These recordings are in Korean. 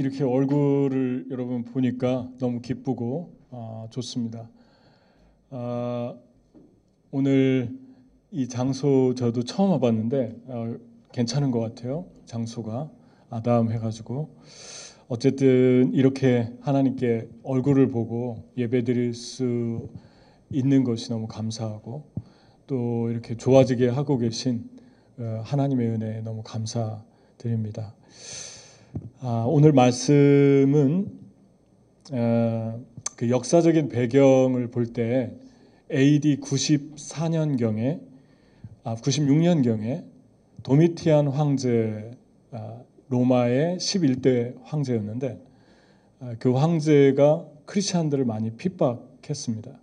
이렇게 얼굴을 여러분 보니까 너무 기쁘고 아, 좋습니다. 아, 오늘 이 장소 저도 처음 와봤는데 어, 괜찮은 것 같아요. 장소가 아담 해가지고 어쨌든 이렇게 하나님께 얼굴을 보고 예배드릴 수 있는 것이 너무 감사하고 또 이렇게 좋아지게 하고 계신 어, 하나님의 은혜에 너무 감사드립니다. 아, 오늘 말씀은 어, 그 역사적인 배경을 볼 때 AD 94년경에 아, 96년경에 도미티안 황제 아, 로마의 11대 황제였는데 아, 그 황제가 크리스천들을 많이 핍박했습니다.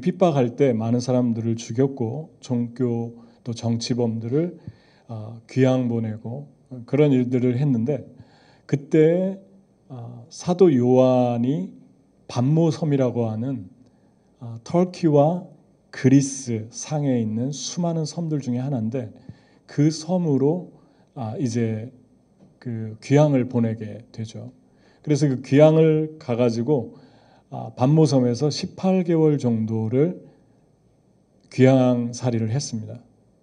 핍박할 때 많은 사람들을 죽였고 종교 또 정치범들을 아, 귀양 보내고 그런 일들을 했는데 그때 아, 사도 요한이 반모섬이라고 하는 아, 터키와 그리스 상에 있는 수많은 섬들 중에 하나인데 그 섬으로 이제 그 귀향을 보내게 되죠. 그래서 그 귀향을 가가지고 반모섬에서 18개월 정도를 귀향살이를 했습니다.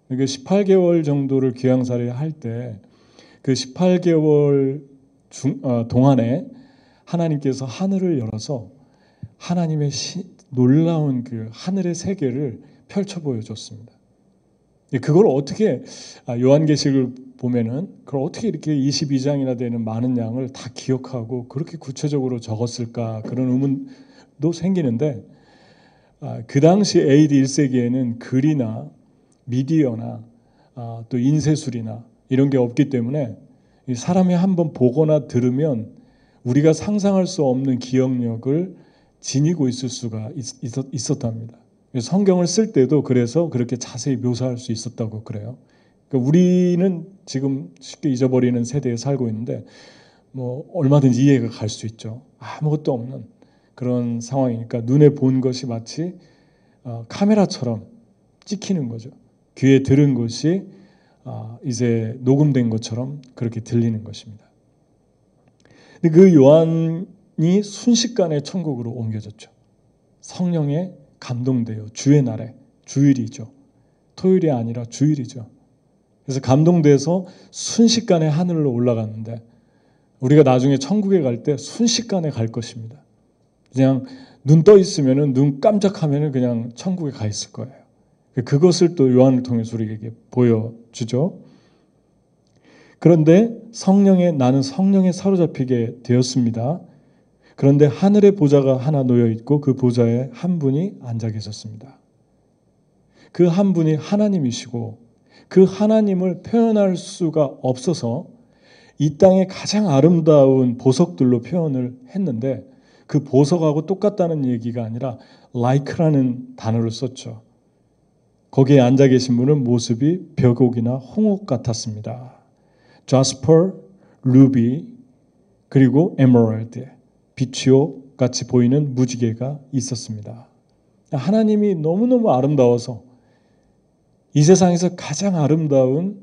그 18개월 정도를 귀향살이 할 때 그 18개월 중, 어, 동안에 하나님께서 하늘을 열어서 하나님의 시, 놀라운 그 하늘의 세계를 펼쳐 보여줬습니다. 그걸 어떻게 아, 요한계시를 보면은 그걸 어떻게 이렇게 22장이나 되는 많은 양을 다 기억하고 그렇게 구체적으로 적었을까 그런 의문도 생기는데 아, 그 당시 AD 1세기에는 글이나 미디어나 아, 또 인쇄술이나 이런 게 없기 때문에 사람이 한번 보거나 들으면 우리가 상상할 수 없는 기억력을 지니고 있을 수가 있 었, 답니다 성경을 쓸 때도 그래서 그렇게 자세히 묘사할 수 있었다고 그래요. 그러니까 우리는 지금 쉽게 잊어버리는 세대에 살고 있는데 뭐 얼마든지 이해가 갈 수 있죠. 아무것도 없는 그런 상황이니까 눈에 본 것이 마치 어, 카메라처럼 찍히는 거죠. 귀에 들은 것이 아, 이제 녹음된 것처럼 그렇게 들리는 것입니다. 그 요한이 순식간에 천국으로 옮겨졌죠. 성령에 감동되어 주의 날에 주일이죠. 토요일이 아니라 주일이죠. 그래서 감동돼서 순식간에 하늘로 올라갔는데 우리가 나중에 천국에 갈 때 순식간에 갈 것입니다. 그냥 눈 떠 있으면은 눈 깜짝하면은 그냥 천국에 가 있을 거예요. 그것을 또 요한을 통해서 우리에게 보여 주죠. 그런데 성령에 나는 성령에 사로잡히게 되었습니다. 그런데 하늘의 보좌가 하나 놓여 있고 그 보좌에 한 분이 앉아 계셨습니다. 그 한 분이 하나님이시고 그 하나님을 표현할 수가 없어서 이 땅의 가장 아름다운 보석들로 표현을 했는데 그 보석하고 똑같다는 얘기가 아니라 like라는 단어를 썼죠. 거기에 앉아 계신 분은 모습이 벽옥이나 홍옥 같았습니다. jasper, 루비, 그리고 에메랄드, 비취옥 같이 보이는 무지개가 있었습니다. 하나님이 너무너무 아름다워서 이 세상에서 가장 아름다운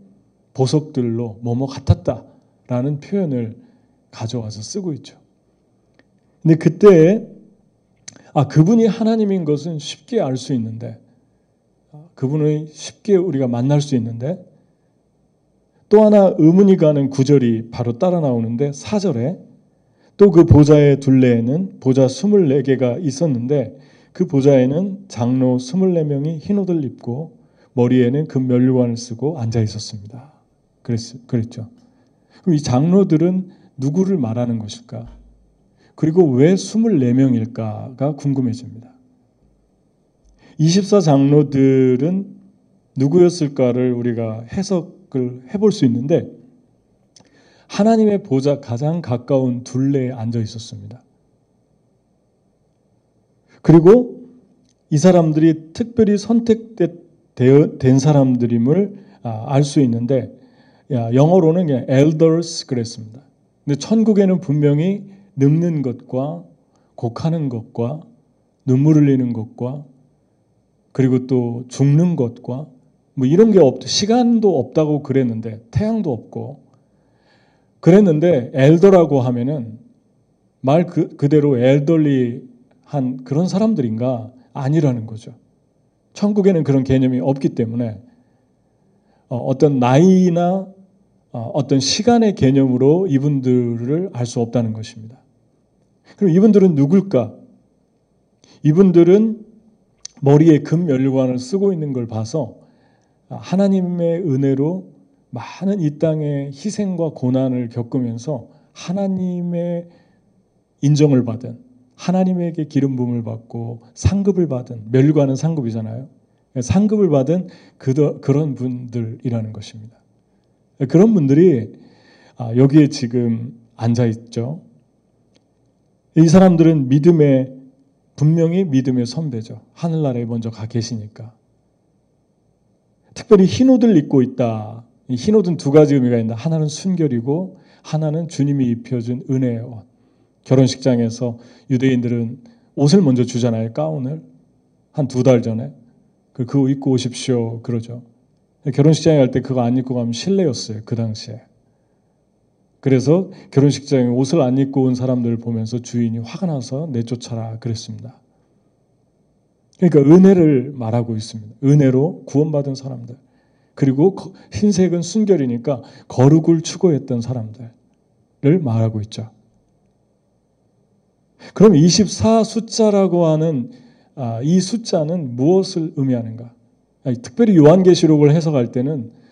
보석들로 뭐뭐 같았다라는 표현을 가져와서 쓰고 있죠. 근데 그때 아 그분이 하나님인 것은 쉽게 알 수 있는데 그분을 쉽게 우리가 만날 수 있는데 또 하나 의문이 가는 구절이 바로 따라 나오는데 4절에 또 그 보좌의 둘레에는 보좌 24개가 있었는데 그 보좌에는 장로 24명이 흰 옷을 입고 머리에는 금 면류관을 쓰고 앉아 있었습니다. 그랬, 그랬죠. 그럼 이 장로들은 누구를 말하는 것일까? 그리고 왜 24명일까가 궁금해집니다. 24 장로들은 누구였을까를 우리가 해석을 해볼 수 있는데 하나님의 보좌 가장 가까운 둘레에 앉아 있었습니다. 그리고 이 사람들이 특별히 선택된 사람들임을 아, 알수 있는데 영어로는 그냥 elders 그랬습니다. 근데 천국에는 분명히 늙는 것과 곡하는 것과 눈물 흘리는 것과 그리고 또 죽는 것과 뭐 이런 게 없, 시간도 없다고 그랬는데 태양도 없고 그랬는데 엘더라고 하면은 말 그, 그대로 엘덜리한 그런 사람들인가 아니라는 거죠. 천국에는 그런 개념이 없기 때문에 어, 어떤 나이나 어, 어떤 시간의 개념으로 이분들을 알 수 없다는 것입니다. 그럼 이분들은 누굴까? 이분들은 머리에 금 면류관을 쓰고 있는 걸 봐서 하나님의 은혜로 많은 이 땅의 희생과 고난을 겪으면서 하나님의 인정을 받은 하나님에게 기름 부음을 받고 상급을 받은 멸관은 상급이잖아요. 상급을 받은 그, 그런 분들이라는 것입니다. 그런 분들이 아, 여기에 지금 앉아 있죠. 이 사람들은 믿음의 분명히 믿음의 선배죠. 하늘나라에 먼저 가 계시니까. 특별히 흰 옷을 입고 있다. 흰 옷은 두 가지 의미가 있는데 하나는 순결이고 하나는 주님이 입혀준 은혜의 옷. 결혼식장에서 유대인들은 옷을 먼저 주잖아요. 가운을 한 두 달 전에 그, 그거 입고 오십시오 그러죠. 결혼식장에 갈 때 그거 안 입고 가면 실례였어요. 그 당시에. 그래서 결혼식장에 옷을 안 입고 온 사람들을 보면서 주인이 화가 나서 내쫓아라 그랬습니다. 그러니까 은혜를 말하고 있습니다. 은혜로 구원받은 사람들. 그리고 흰색은 순결이니까 거룩을 추구했던 사람들을 말하고 있죠. 그럼 24 숫자라고 하는 아, 이 숫자는 무엇을 의미하는가? 특별히 요한계시록을 해석할 때는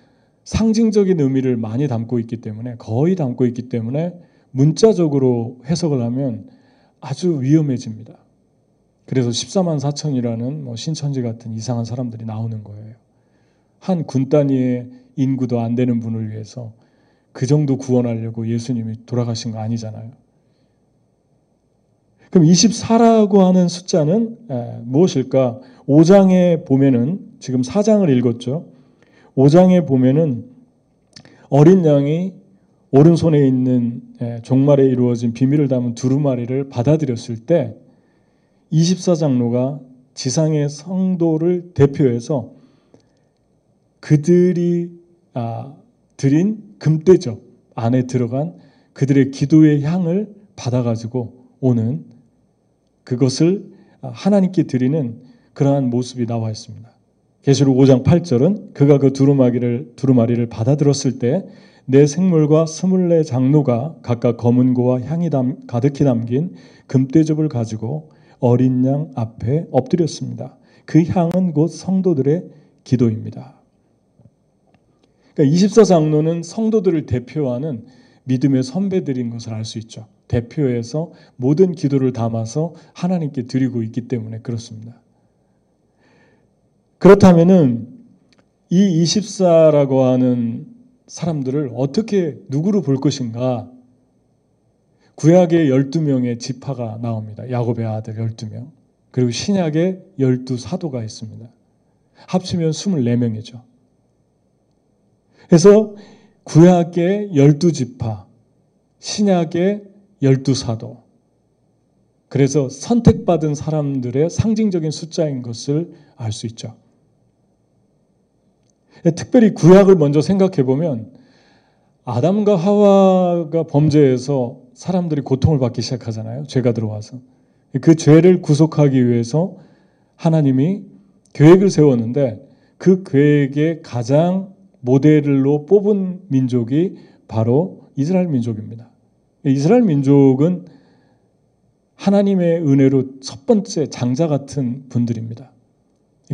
상징적인 의미를 많이 담고 있기 때문에 거의 담고 있기 때문에 문자적으로 해석을 하면 아주 위험해집니다. 그래서 14만 4천이라는 뭐 신천지 같은 이상한 사람들이 나오는 거예요. 한 군 단위의 인구도 안 되는 분을 위해서 그 정도 구원하려고 예수님이 돌아가신 거 아니잖아요. 그럼 24라고 하는 숫자는 무엇일까? 5장에 보면은 지금 4장을 읽었죠. 5장에 보면은 어린 양이 오른손에 있는 종말에 이루어진 비밀을 담은 두루마리를 받아들였을 때 24장로가 지상의 성도를 대표해서 그들이 아, 드린 금대접 안에 들어간 그들의 기도의 향을 받아가지고 오는 그것을 하나님께 드리는 그러한 모습이 나와 있습니다. 계시록 5장 8절은 그가 그 두루마기를 두루마리를 받아들었을 때 내 생물과 스물네 장로가 각각 검은 고와 향이 담, 가득히 담긴 금대접을 가지고 어린 양 앞에 엎드렸습니다. 그 향은 곧 성도들의 기도입니다. 그러니까 24장로는 성도들을 대표하는 믿음의 선배들인 것을 알 수 있죠. 대표해서 모든 기도를 담아서 하나님께 드리고 있기 때문에 그렇습니다. 그렇다면은 이 24라고 하는 사람들을 어떻게 누구로 볼 것인가? 구약의 12명의 지파가 나옵니다. 야곱의 아들 12명. 그리고 신약의 12 사도가 있습니다. 합치면 24명이죠. 그래서 구약의 12지파, 신약의 열두 사도. 그래서 선택받은 사람들의 상징적인 숫자인 것을 알 수 있죠. 특별히 구약을 먼저 생각해 보면 아담과 하와가 범죄해서 사람들이 고통을 받기 시작하잖아요. 죄가 들어와서. 그 죄를 구속하기 위해서 하나님이 계획을 세웠는데 그 계획의 가장 모델로 뽑은 민족이 바로 이스라엘 민족입니다. 이스라엘 민족은 하나님의 은혜로 첫 번째 장자 같은 분들입니다.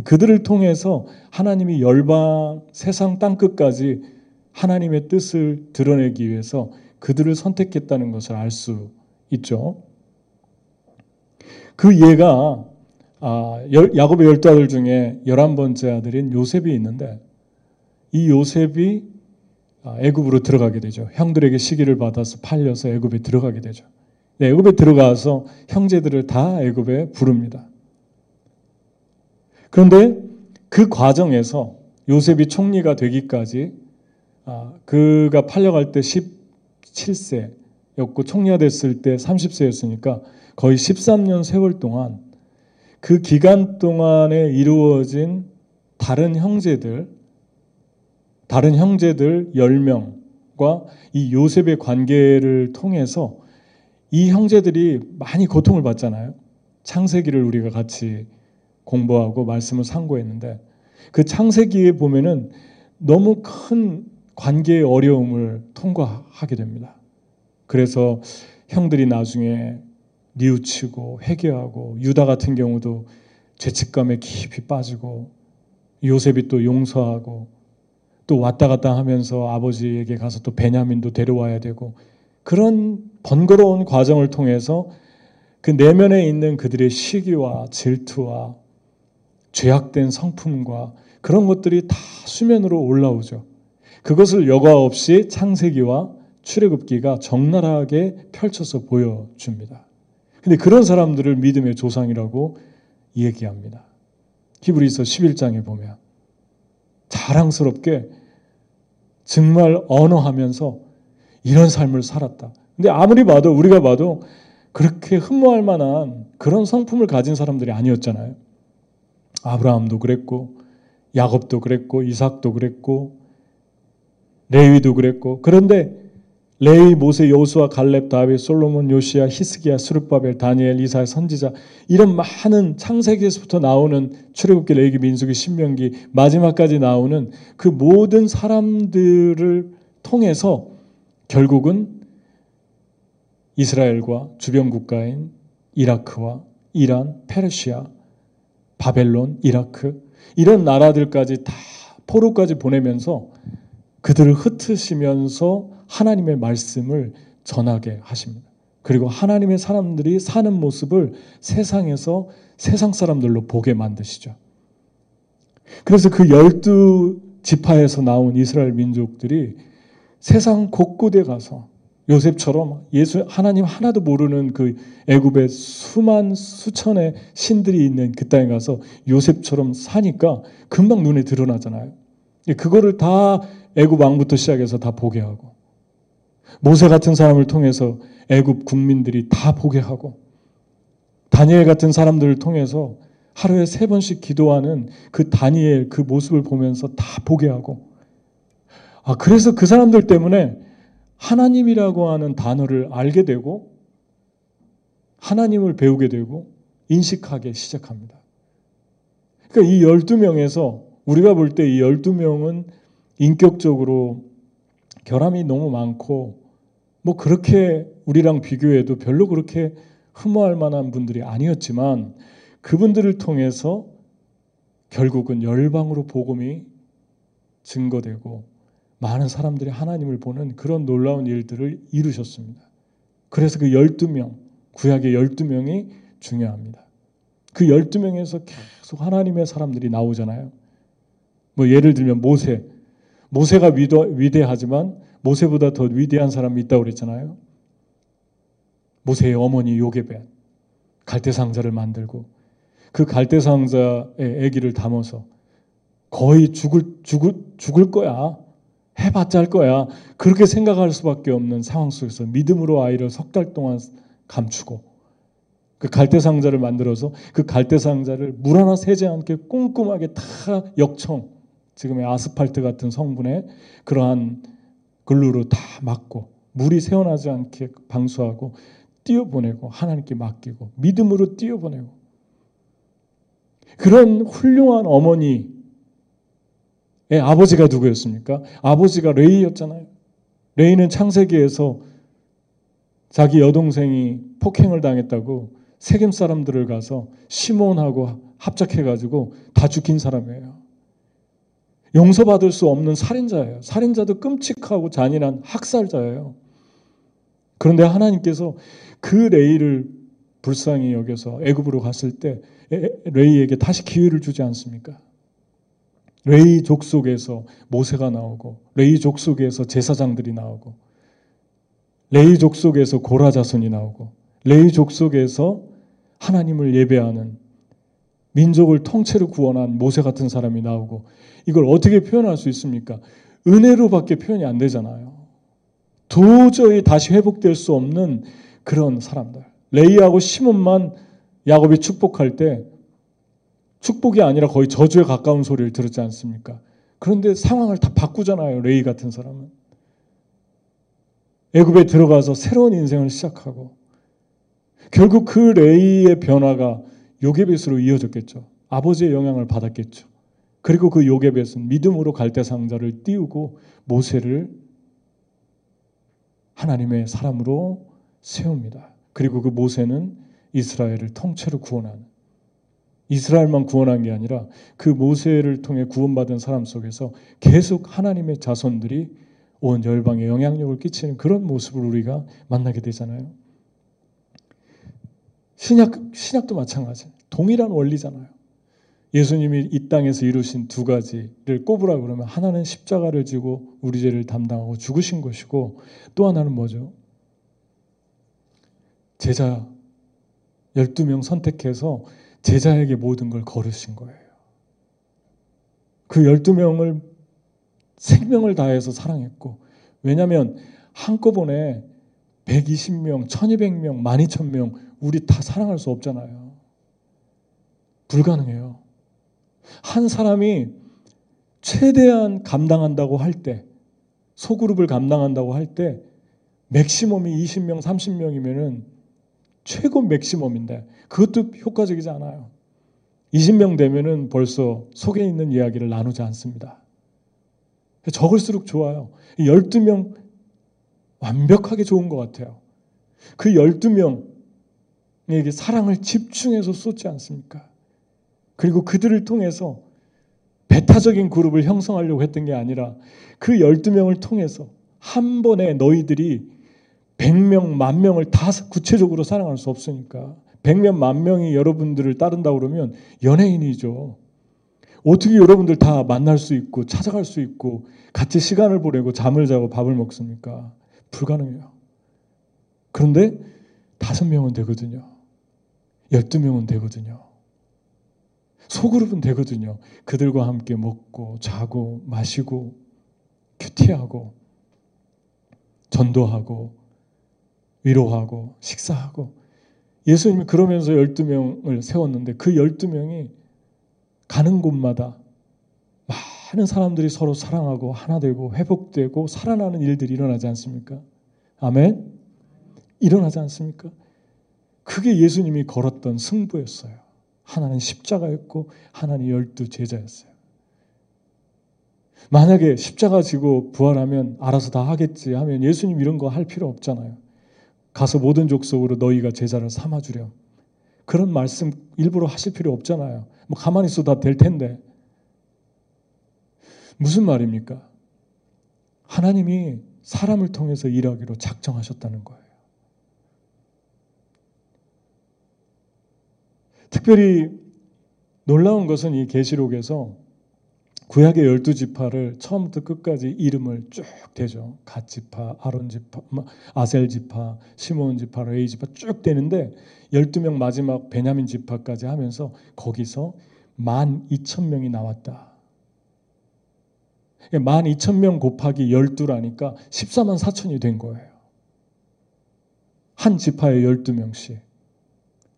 그들을 통해서 하나님이 열방 세상 땅 끝까지 하나님의 뜻을 드러내기 위해서 그들을 선택했다는 것을 알 수 있죠. 그 예가 아, 야곱의 열두 아들 중에 열한 번째 아들인 요셉이 있는데 이 요셉이 아, 애굽으로 들어가게 되죠. 형들에게 시기를 받아서 팔려서 애굽에 들어가게 되죠. 네, 애굽에 들어가서 형제들을 다 애굽에 부릅니다. 그런데 그 과정에서 요셉이 총리가 되기까지 아, 그가 팔려갈 때 17세였고 총리가 됐을 때 30세였으니까 거의 13년 세월 동안 그 기간 동안에 이루어진 다른 형제들 다른 형제들 10명, 야곱과 이 요셉의 관계를 통해서 이 형제들이 많이 고통을 받잖아요. 창세기를 우리가 같이 공부하고 말씀을 상고했는데 그 창세기에 보면은 너무 큰 관계의 어려움을 통과하게 됩니다. 그래서 형들이 나중에 뉘우치고 회개하고 유다 같은 경우도 죄책감에 깊이 빠지고 요셉이 또 용서하고 또 왔다 갔다 하면서 아버지에게 가서 또 베냐민도 데려와야 되고 그런 번거로운 과정을 통해서 그 내면에 있는 그들의 시기와 질투와 죄악된 성품과 그런 것들이 다 수면으로 올라오죠. 그것을 여과 없이 창세기와 출애굽기가 적나라하게 펼쳐서 보여줍니다. 근데 그런 사람들을 믿음의 조상이라고 얘기합니다. 히브리서 11장에 보면 자랑스럽게 정말 언어하면서 이런 삶을 살았다. 근데 아무리 봐도 우리가 봐도 그렇게 흠모할 만한 그런 성품을 가진 사람들이 아니었잖아요. 아브라함도 그랬고 야곱도 그랬고 이삭도 그랬고 레위도 그랬고. 그런데 레위, 모세, 여호수아, 갈렙, 다윗, 솔로몬, 요시야, 히스기야, 수르바벨, 다니엘, 이사, 선지자 이런 많은 창세기에서부터 나오는 출애굽기, 레위기, 민수기, 신명기 마지막까지 나오는 그 모든 사람들을 통해서 결국은 이스라엘과 주변 국가인 이라크와 이란, 페르시아, 바벨론, 이라크 이런 나라들까지 다 포로까지 보내면서 그들을 흩으시면서 하나님의 말씀을 전하게 하십니다. 그리고 하나님의 사람들이 사는 모습을 세상에서 세상 사람들로 보게 만드시죠. 그래서 그 열두 지파에서 나온 이스라엘 민족들이 세상 곳곳에 가서 요셉처럼 예수 하나님 하나도 모르는 그 애굽의 수만 수천의 신들이 있는 그 땅에 가서 요셉처럼 사니까 금방 눈에 드러나잖아요. 그거를 다 애굽 왕부터 시작해서 다 보게 하고 모세 같은 사람을 통해서 애굽 국민들이 다 보게 하고 다니엘 같은 사람들을 통해서 하루에 세 번씩 기도하는 그 다니엘 그 모습을 보면서 다 보게 하고 아 그래서 그 사람들 때문에 하나님이라고 하는 단어를 알게 되고 하나님을 배우게 되고 인식하게 시작합니다. 그러니까 이 12명에서 우리가 볼 때 이 12명은 인격적으로 결함이 너무 많고 뭐 그렇게 우리랑 비교해도 별로 그렇게 흠모할 만한 분들이 아니었지만 그분들을 통해서 결국은 열방으로 복음이 증거되고 많은 사람들이 하나님을 보는 그런 놀라운 일들을 이루셨습니다. 그래서 그 12명, 구약의 12명이 중요합니다. 그 12명에서 계속 하나님의 사람들이 나오잖아요. 뭐 예를 들면 모세. 모세가 위대 하지만 모세보다 더 위대한 사람이 있다고 그랬잖아요. 모세의 어머니 요게벳 갈대 상자를 만들고 그 갈대 상자에 아기를 담아서 거의 죽을 죽을 죽을 거야. 해봤자 할 거야. 그렇게 생각할 수밖에 없는 상황 속에서 믿음으로 아이를 석 달 동안 감추고 그 갈대 상자를 만들어서 그 갈대 상자를 물 하나 새지 않게 꼼꼼하게 다 역청 지금의 아스팔트 같은 성분의 그러한 글루로 다 막고 물이 새어나지 않게 방수하고 띄어보내고 하나님께 맡기고 믿음으로 띄어보내고 그런 훌륭한 어머니 예, 아버지가 누구였습니까? 아버지가 레이였잖아요. 레이는 창세기에서 자기 여동생이 폭행을 당했다고 세겜 사람들을 가서 시몬하고 합작해가지고 다 죽인 사람이에요. 용서받을 수 없는 살인자예요. 살인자도 끔찍하고 잔인한 학살자예요. 그런데 하나님께서 그 레위를 불쌍히 여겨서 애굽으로 갔을 때 레위에게 다시 기회를 주지 않습니까? 레위 족속에서 모세가 나오고 레위 족속에서 제사장들이 나오고 레위 족속에서 고라 자손이 나오고 레위 족속에서 하나님을 예배하는 민족을 통째로 구원한 모세 같은 사람이 나오고 이걸 어떻게 표현할 수 있습니까? 은혜로밖에 표현이 안 되잖아요. 도저히 다시 회복될 수 없는 그런 사람들. 레이하고 시몬만 야곱이 축복할 때 축복이 아니라 거의 저주에 가까운 소리를 들었지 않습니까? 그런데 상황을 다 바꾸잖아요. 레이 같은 사람은. 애굽에 들어가서 새로운 인생을 시작하고 결국 그 레이의 변화가 요게벳으로 이어졌겠죠. 아버지의 영향을 받았겠죠. 그리고 그 요게벳은 믿음으로 갈대 상자를 띄우고 모세를 하나님의 사람으로 세웁니다. 그리고 그 모세는 이스라엘을 통째로 구원하는 이스라엘만 구원한 게 아니라 그 모세를 통해 구원받은 사람 속에서 계속 하나님의 자손들이 온 열방에 영향력을 끼치는 그런 모습을 우리가 만나게 되잖아요. 신약 신약도 마찬가지. 동일한 원리잖아요. 예수님이 이 땅에서 이루신 두 가지를 꼽으라 그러면 하나는 십자가를 지고 우리 죄를 담당하고 죽으신 것이고 또 하나는 뭐죠? 제자 12명 선택해서 제자에게 모든 걸 걸으신 거예요. 그 12명을 생명을 다해서 사랑했고 왜냐하면 한꺼번에 120명, 1200명, 12000명 우리 다 사랑할 수 없잖아요. 불가능해요. 한 사람이 최대한 감당한다고 할 때, 소그룹을 감당한다고 할 때, 맥시멈이 20명, 30명이면은 최고 맥시멈인데, 그것도 효과적이지 않아요. 20명 되면은 벌써 속에 있는 이야기를 나누지 않습니다. 적을수록 좋아요. 12명 완벽하게 좋은 것 같아요. 그 12명에게 사랑을 집중해서 쏟지 않습니까? 그리고 그들을 통해서 배타적인 그룹을 형성하려고 했던 게 아니라 그 12명을 통해서 한 번에 너희들이 100명, 만 명을 다 구체적으로 사랑할 수 없으니까 100명, 만 명이 여러분들을 따른다 그러면 연예인이죠. 어떻게 여러분들 다 만날 수 있고 찾아갈 수 있고 같이 시간을 보내고 잠을 자고 밥을 먹습니까? 불가능해요. 그런데 다섯 명은 되거든요. 열두 명은 되거든요. 소그룹은 되거든요. 그들과 함께 먹고 자고 마시고 큐티하고 전도하고 위로하고 식사하고 예수님이 그러면서 12명을 세웠는데 그 12명이 가는 곳마다 많은 사람들이 서로 사랑하고 하나 되고 회복되고 살아나는 일들이 일어나지 않습니까? 아멘? 일어나지 않습니까? 그게 예수님이 걸었던 승부였어요. 하나는 십자가였고 하나는 열두 제자였어요. 만약에 십자가 지고 부활하면 알아서 다 하겠지 하면 예수님 이런 거 할 필요 없잖아요. 가서 모든 족속으로 너희가 제자를 삼아 주렴. 그런 말씀 일부러 하실 필요 없잖아요. 뭐 가만히 있어도 다 될 텐데. 무슨 말입니까? 하나님이 사람을 통해서 일하기로 작정하셨다는 거예요. 특별히 놀라운 것은 이 계시록에서 구약의 열두 지파를 처음부터 끝까지 이름을 쭉 대죠. 갓 지파, 아론 지파, 뭐, 아셀 지파, 시몬 지파, 레이 지파 쭉 되는데 12명 마지막 베냐민 지파까지 하면서 거기서 만 이천 명이 나왔다. 만 이천 명 곱하기 열두라니까 14만 4천이 된 거예요. 한 지파에 12명씩.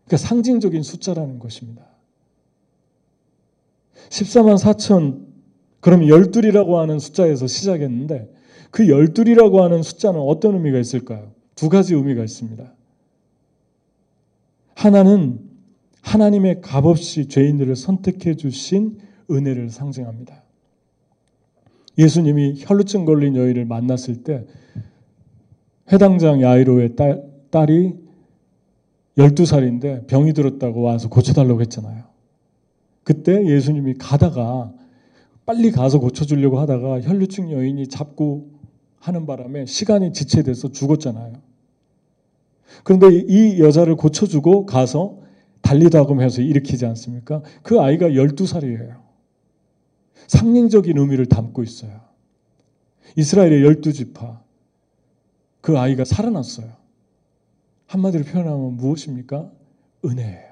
그러니까 상징적인 숫자라는 것입니다. 14만 4천, 그럼 열둘이라고 하는 숫자에서 시작했는데 그 열둘이라고 하는 숫자는 어떤 의미가 있을까요? 두 가지 의미가 있습니다. 하나는 하나님의 값없이 죄인들을 선택해 주신 은혜를 상징합니다. 예수님이 혈루증 걸린 여인을 만났을 때 회당장 야이로의 딸, 딸이 12살인데 병이 들었다고 와서 고쳐달라고 했잖아요. 그때 예수님이 가다가 빨리 가서 고쳐주려고 하다가 혈루증 여인이 잡고 하는 바람에 시간이 지체돼서 죽었잖아요. 그런데 이 여자를 고쳐주고 가서 달리다 하고 해서 일으키지 않습니까? 그 아이가 12살이에요. 상징적인 의미를 담고 있어요. 이스라엘의 12지파. 그 아이가 살아났어요. 한마디로 표현하면 무엇입니까? 은혜예요.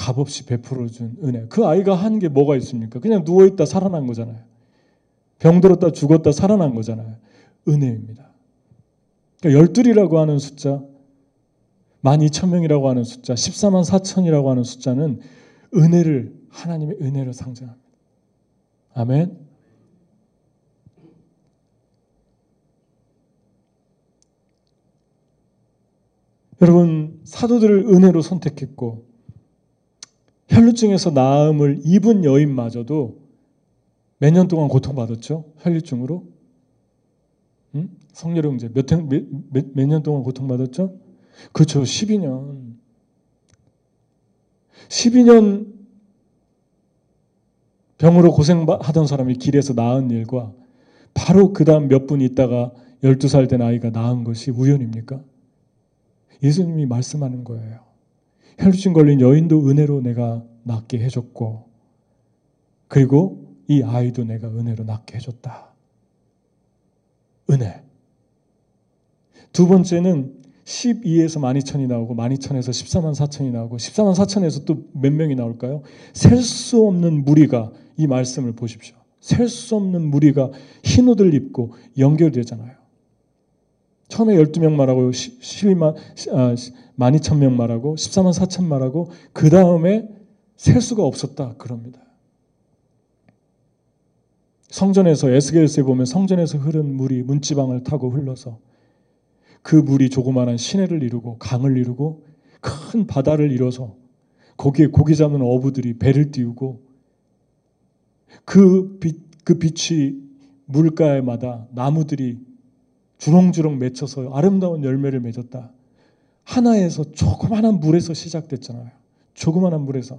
값없이 베풀어준 은혜. 그 아이가 한 게 뭐가 있습니까? 그냥 누워있다 살아난 거잖아요. 병들었다 죽었다 살아난 거잖아요. 은혜입니다. 그러니까 열둘이라고 하는 숫자, 12,000명이라고 하는 숫자, 14만 4천이라고 하는 숫자는 은혜를, 하나님의 은혜를 상징합니다. 아멘. 여러분 사도들을 은혜로 선택했고 혈루증에서 나음을 입은 여인마저도 몇 년 동안 고통받았죠? 혈류증으로? 응? 성렬 형제 몇, 몇, 몇, 몇 년 동안 고통받았죠? 그렇죠. 12년. 12년 병으로 고생하던 사람이 길에서 나은 일과 바로 그 다음 몇 분 있다가 12살 된 아이가 낳은 것이 우연입니까? 예수님이 말씀하는 거예요. 혈루증 걸린 여인도 은혜로 내가 낫게 해줬고, 그리고 이 아이도 내가 은혜로 낫게 해줬다. 은혜. 두 번째는 12에서 12,000이 나오고 12,000에서 14만 4천이 나오고 14만 4천에서 또 몇 명이 나올까요? 셀 수 없는 무리가 이 말씀을 보십시오. 셀 수 없는 무리가 흰 옷을 입고 연결되잖아요. 처음에 12명 말하고 12만 아, 12,000명 말하고 14만 4천 말하고 그 다음에 셀 수가 없었다 그럽니다. 성전에서 에스겔스에 보면 성전에서 흐른 물이 문지방을 타고 흘러서 그 물이 조그마한 시내를 이루고 강을 이루고 큰 바다를 이뤄서 거기에 고기 잡는 어부들이 배를 띄우고 그, 빛, 그 빛이 물가에마다 나무들이 주렁주렁 맺혀서 아름다운 열매를 맺었다. 하나에서 조그마한 물에서 시작됐잖아요. 조그마한 물에서.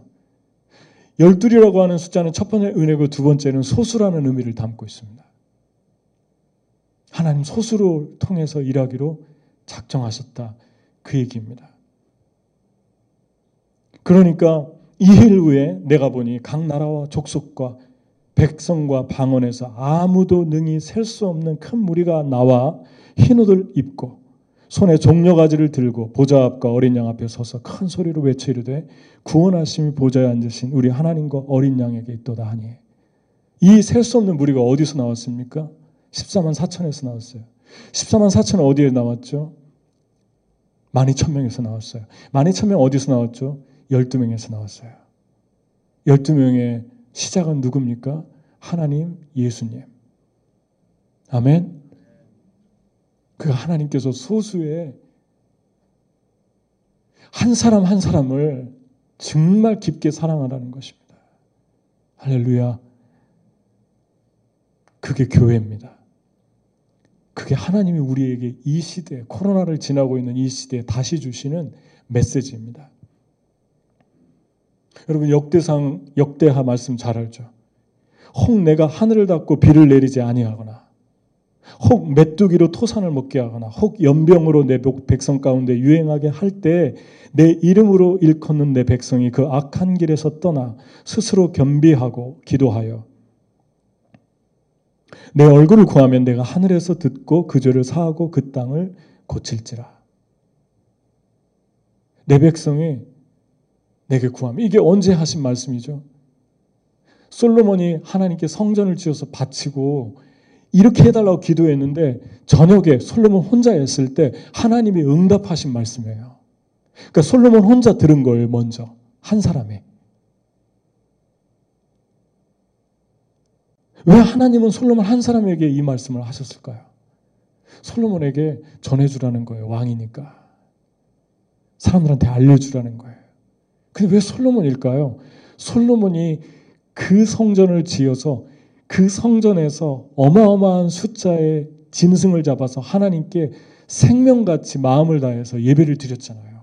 열둘이라고 하는 숫자는 첫 번째 은혜고 두 번째는 소수라는 의미를 담고 있습니다. 하나님 소수를 통해서 일하기로 작정하셨다. 그 얘기입니다. 그러니까 이일 후에 내가 보니 각 나라와 족속과 백성과 방언에서 아무도 능히 셀 수 없는 큰 무리가 나와 흰옷을 입고 손에 종려가지를 들고 보좌 앞과 어린 양 앞에 서서 큰 소리로 외쳐 이르되 구원하심이 보좌에 앉으신 우리 하나님과 어린 양에게 있도다 하니 이 셀 수 없는 무리가 어디서 나왔습니까? 14만 4천에서 나왔어요. 14만 4천은 어디에 나왔죠? 12,000명에서 나왔어요. 12,000명 어디서 나왔죠? 12명에서 나왔어요. 12명의 시작은 누굽니까? 하나님, 예수님. 아멘. 그 하나님께서 소수의 한 사람 한 사람을 정말 깊게 사랑하라는 것입니다. 할렐루야. 그게 교회입니다. 그게 하나님이 우리에게 이 시대, 코로나를 지나고 있는 이 시대에 다시 주시는 메시지입니다. 여러분 역대상 역대하 말씀 잘 알죠. 혹 내가 하늘을 닫고 비를 내리지 아니하거나 혹 메뚜기로 토산을 먹게 하거나 혹 연병으로 내 백성 가운데 유행하게 할 때 내 이름으로 일컫는 내 백성이 그 악한 길에서 떠나 스스로 겸비하고 기도하여 내 얼굴을 구하면 내가 하늘에서 듣고 그 죄를 사하고 그 땅을 고칠지라. 내 백성이 내게 구하면 이게 언제 하신 말씀이죠? 솔로몬이 하나님께 성전을 지어서 바치고 이렇게 해달라고 기도했는데 저녁에 솔로몬 혼자 했을 때 하나님이 응답하신 말씀이에요. 그러니까 솔로몬 혼자 들은 거예요, 먼저. 한 사람이. 왜 하나님은 솔로몬 한 사람에게 이 말씀을 하셨을까요? 솔로몬에게 전해주라는 거예요, 왕이니까. 사람들한테 알려주라는 거예요. 근데 왜 솔로몬일까요? 솔로몬이 그 성전을 지어서 그 성전에서 어마어마한 숫자의 짐승을 잡아서 하나님께 생명같이 마음을 다해서 예배를 드렸잖아요.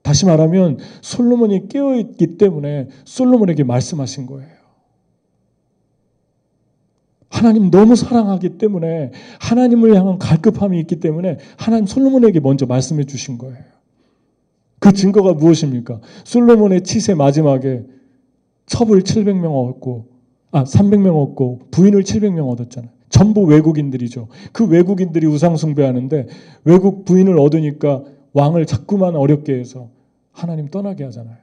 다시 말하면 솔로몬이 깨어있기 때문에 솔로몬에게 말씀하신 거예요. 하나님 너무 사랑하기 때문에 하나님을 향한 갈급함이 있기 때문에 하나님 솔로몬에게 먼저 말씀해 주신 거예요. 그 증거가 무엇입니까? 솔로몬의 치세 마지막에 첩을 700명 얻고 아, 300명 얻고 부인을 700명 얻었잖아요. 전부 외국인들이죠. 그 외국인들이 우상숭배하는데 외국 부인을 얻으니까 왕을 자꾸만 어렵게 해서 하나님 떠나게 하잖아요.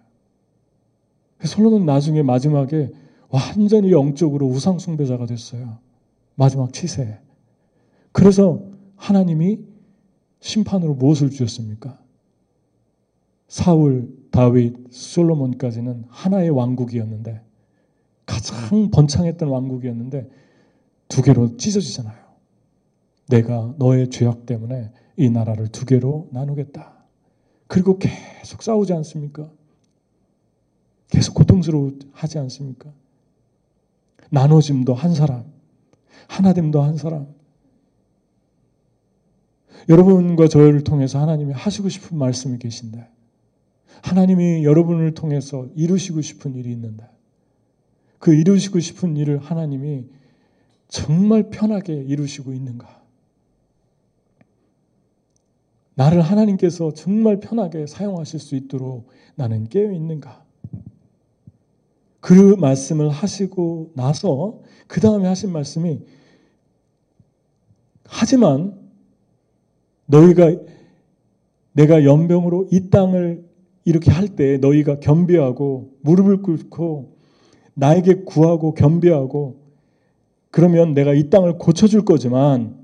솔로몬 나중에 마지막에 완전히 영적으로 우상숭배자가 됐어요. 마지막 치세. 그래서 하나님이 심판으로 무엇을 주셨습니까? 사울, 다윗, 솔로몬까지는 하나의 왕국이었는데 가장 번창했던 왕국이었는데 두 개로 찢어지잖아요. 내가 너의 죄악 때문에 이 나라를 두 개로 나누겠다. 그리고 계속 싸우지 않습니까? 계속 고통스러워하지 않습니까? 나눠짐도 한 사람, 하나됨도 한 사람. 여러분과 저를 통해서 하나님이 하시고 싶은 말씀이 계신데, 하나님이 여러분을 통해서 이루시고 싶은 일이 있는데, 그 이루시고 싶은 일을 하나님이 정말 편하게 이루시고 있는가? 나를 하나님께서 정말 편하게 사용하실 수 있도록 나는 깨어 있는가? 그 말씀을 하시고 나서 그 다음에 하신 말씀이 하지만 너희가 내가 연병으로 이 땅을 이렇게 할 때 너희가 겸비하고 무릎을 꿇고 나에게 구하고 겸비하고 그러면 내가 이 땅을 고쳐줄 거지만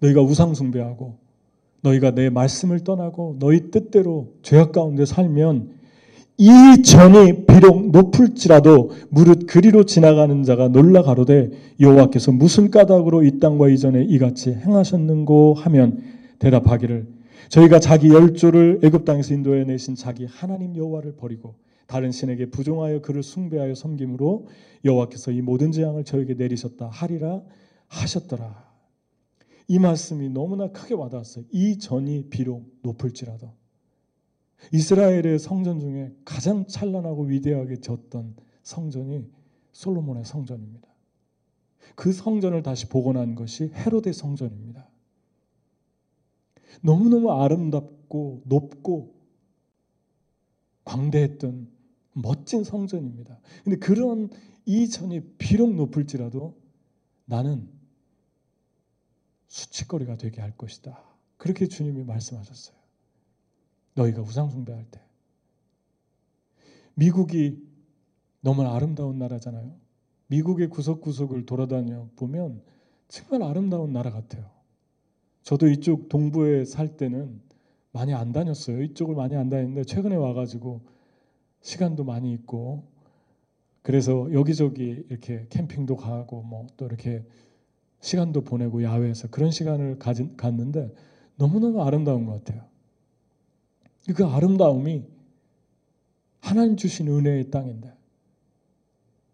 너희가 우상숭배하고 너희가 내 말씀을 떠나고 너희 뜻대로 죄악 가운데 살면 이 전이 비록 높을지라도 무릇 그리로 지나가는 자가 놀라 가로되 여호와께서 무슨 까닭으로 이 땅과 이전에 이같이 행하셨는고 하면 대답하기를 저희가 자기 열조를 애굽 땅에서 인도해 내신 자기 하나님 여호와를 버리고 다른 신에게 부종하여 그를 숭배하여 섬김으로 여호와께서 이 모든 재앙을 저에게 내리셨다 하리라 하셨더라. 이 말씀이 너무나 크게 와닿았어요. 이 전이 비록 높을지라도 이스라엘의 성전 중에 가장 찬란하고 위대하게 졌던 성전이 솔로몬의 성전입니다. 그 성전을 다시 복원한 것이 헤로데 성전입니다. 너무너무 아름답고 높고 광대했던 멋진 성전입니다. 근데 그런 이 전이 비록 높을지라도 나는 수치거리가 되게 할 것이다. 그렇게 주님이 말씀하셨어요. 너희가 우상숭배할 때. 미국이 너무 아름다운 나라잖아요. 미국의 구석구석을 돌아다녀 보면 정말 아름다운 나라 같아요. 저도 이쪽 동부에 살 때는 많이 안 다녔어요. 이쪽을 많이 안 다녔는데 최근에 와가지고 시간도 많이 있고 그래서 여기저기 이렇게 캠핑도 가고 뭐 또 이렇게 시간도 보내고 야외에서 그런 시간을 가진, 갔는데 너무너무 아름다운 것 같아요. 그 아름다움이 하나님 주신 은혜의 땅인데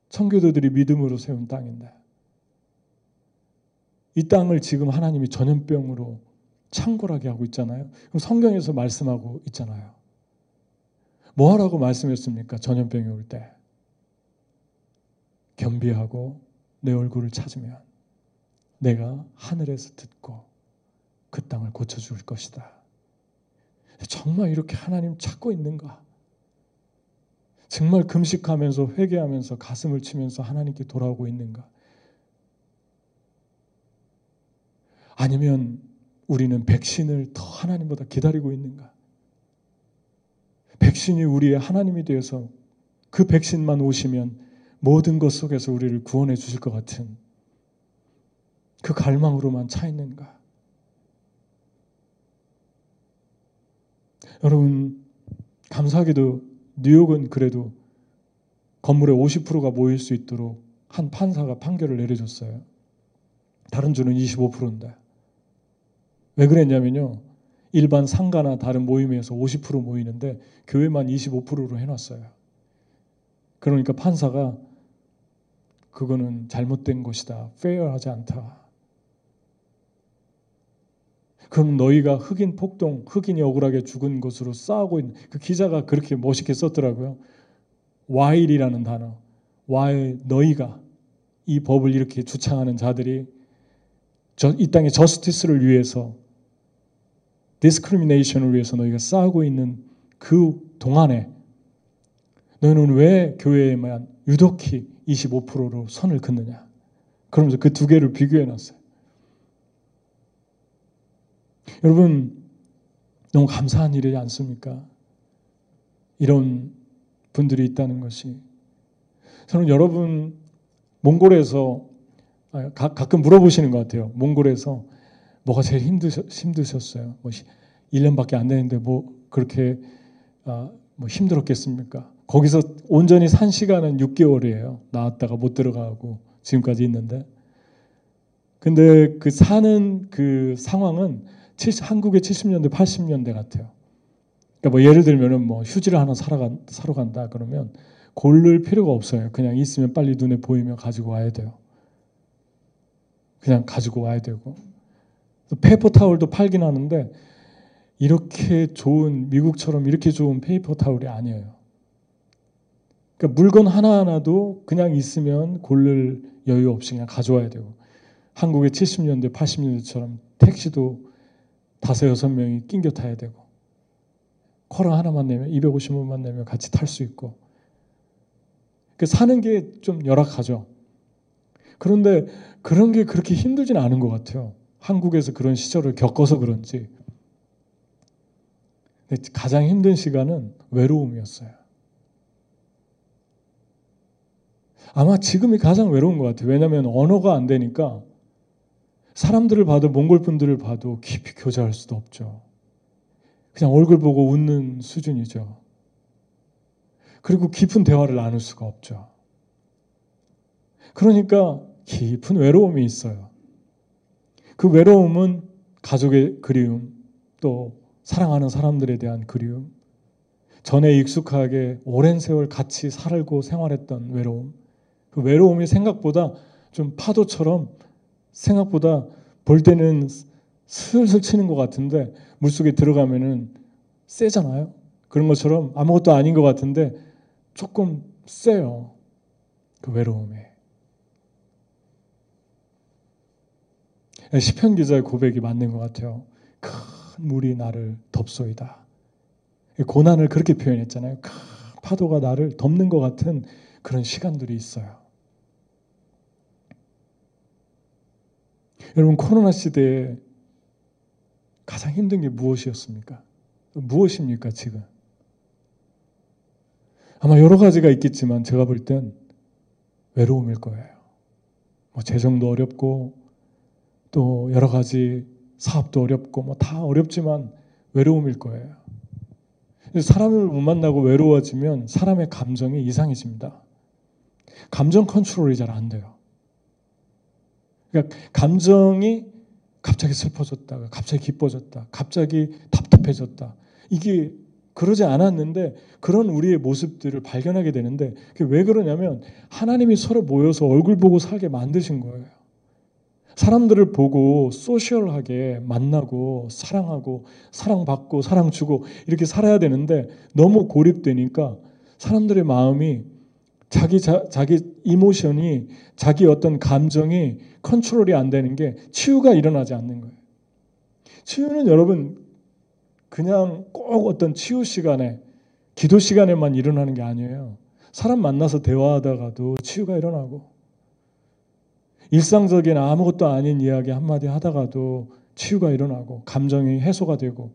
청교도들이 믿음으로 세운 땅인데 이 땅을 지금 하나님이 전염병으로 창궐하게 하고 있잖아요. 그럼 성경에서 말씀하고 있잖아요. 뭐 하라고 말씀했습니까? 전염병이 올 때. 겸비하고 내 얼굴을 찾으면 내가 하늘에서 듣고 그 땅을 고쳐줄 것이다. 정말 이렇게 하나님 찾고 있는가? 정말 금식하면서 회개하면서 가슴을 치면서 하나님께 돌아오고 있는가? 아니면 우리는 백신을 더 하나님보다 기다리고 있는가? 백신이 우리의 하나님이 되어서 그 백신만 오시면 모든 것 속에서 우리를 구원해 주실 것 같은 그 갈망으로만 차 있는가? 여러분, 감사하게도 뉴욕은 그래도 건물의 50%가 모일 수 있도록 한 판사가 판결을 내려줬어요. 다른 주는 25%인데. 왜 그랬냐면요. 일반 상가나 다른 모임에서 50% 모이는데 교회만 25%로 해놨어요. 그러니까 판사가 그거는 잘못된 것이다. 페어하지 않다. 그럼 너희가 흑인 폭동, 흑인이 억울하게 죽은 것으로 싸우고 있는 그 기자가 그렇게 멋있게 썼더라고요. while이라는 단어. while 너희가 이 법을 이렇게 주창하는 자들이 이 땅의 저스티스를 위해서 디스크리미네이션을 위해서 너희가 싸우고 있는 그 동안에 너희는 왜 교회에만 유독히 25%로 선을 긋느냐? 그러면서 그 두 개를 비교해 놨어요. 여러분, 너무 감사한 일이지 않습니까? 이런 분들이 있다는 것이. 저는 여러분, 몽골에서, 아, 가끔 물어보시는 것 같아요. 몽골에서 뭐가 제일 힘드셨, 힘드셨어요? 뭐 1년밖에 안 되는데 뭐 그렇게 아, 뭐 힘들었겠습니까? 거기서 온전히 산 시간은 6개월이에요. 나왔다가 못 들어가고 지금까지 있는데. 근데 그 사는 그 상황은 한국의 70년대, 80년대 같아요. 그러니까 뭐 예를 들면은 뭐 휴지를 하나 사러, 간, 사러 간다 그러면 고를 필요가 없어요. 그냥 있으면 빨리 눈에 보이면 가지고 와야 돼요. 그냥 가지고 와야 되고. paper towel도 팔긴 하는데 이렇게 좋은 미국처럼 이렇게 좋은 paper towel이 아니에요. 그러니까 물건 하나하나도 그냥 있으면 고를 여유 없이 그냥 가져와야 되고 한국의 70년대, 80년대처럼 택시도 다섯 여섯 명이 낑겨 타야 되고 quarter 하나만 내면 250원만 내면 같이 탈 수 있고 그 사는 게 좀 열악하죠. 그런데 그런 게 그렇게 힘들지는 않은 것 같아요. 한국에서 그런 시절을 겪어서 그런지 가장 힘든 시간은 외로움이었어요. 아마 지금이 가장 외로운 것 같아요. 왜냐하면 언어가 안 되니까 사람들을 봐도 몽골 분들을 봐도 깊이 교제할 수도 없죠. 그냥 얼굴 보고 웃는 수준이죠. 그리고 깊은 대화를 나눌 수가 없죠. 그러니까 깊은 외로움이 있어요. 그 외로움은 가족의 그리움, 또 사랑하는 사람들에 대한 그리움, 전에 익숙하게 오랜 세월 같이 살고 생활했던 외로움, 그 외로움이 생각보다 좀 파도처럼 생각보다 볼 때는 슬슬 치는 것 같은데 물속에 들어가면은 세잖아요. 그런 것처럼 아무것도 아닌 것 같은데 조금 세요. 그 외로움에. 시편 기자의 고백이 맞는 것 같아요. 큰 물이 나를 덮소이다. 고난을 그렇게 표현했잖아요. 큰 파도가 나를 덮는 것 같은 그런 시간들이 있어요. 여러분 코로나 시대에 가장 힘든 게 무엇이었습니까? 무엇입니까 지금? 아마 여러 가지가 있겠지만 제가 볼 땐 외로움일 거예요. 뭐 재정도 어렵고 또 여러 가지 사업도 어렵고 뭐 다 어렵지만 외로움일 거예요. 사람을 못 만나고 외로워지면 사람의 감정이 이상해집니다. 감정 컨트롤이 잘 안 돼요. 그러니까 감정이 갑자기 슬퍼졌다가 갑자기 기뻐졌다. 갑자기 답답해졌다. 이게 그러지 않았는데 그런 우리의 모습들을 발견하게 되는데 왜 그러냐면 하나님이 서로 모여서 얼굴 보고 살게 만드신 거예요. 사람들을 보고 소셜하게 만나고 사랑하고 사랑받고 사랑 주고 이렇게 살아야 되는데 너무 고립되니까 사람들의 마음이 자기 자, 자기 이모션이 자기 어떤 감정이 컨트롤이 안 되는 게 치유가 일어나지 않는 거예요. 치유는 여러분 그냥 꼭 어떤 치유 시간에 기도 시간에만 일어나는 게 아니에요. 사람 만나서 대화하다가도 치유가 일어나고 일상적인 아무것도 아닌 이야기 한마디 하다가도 치유가 일어나고 감정이 해소가 되고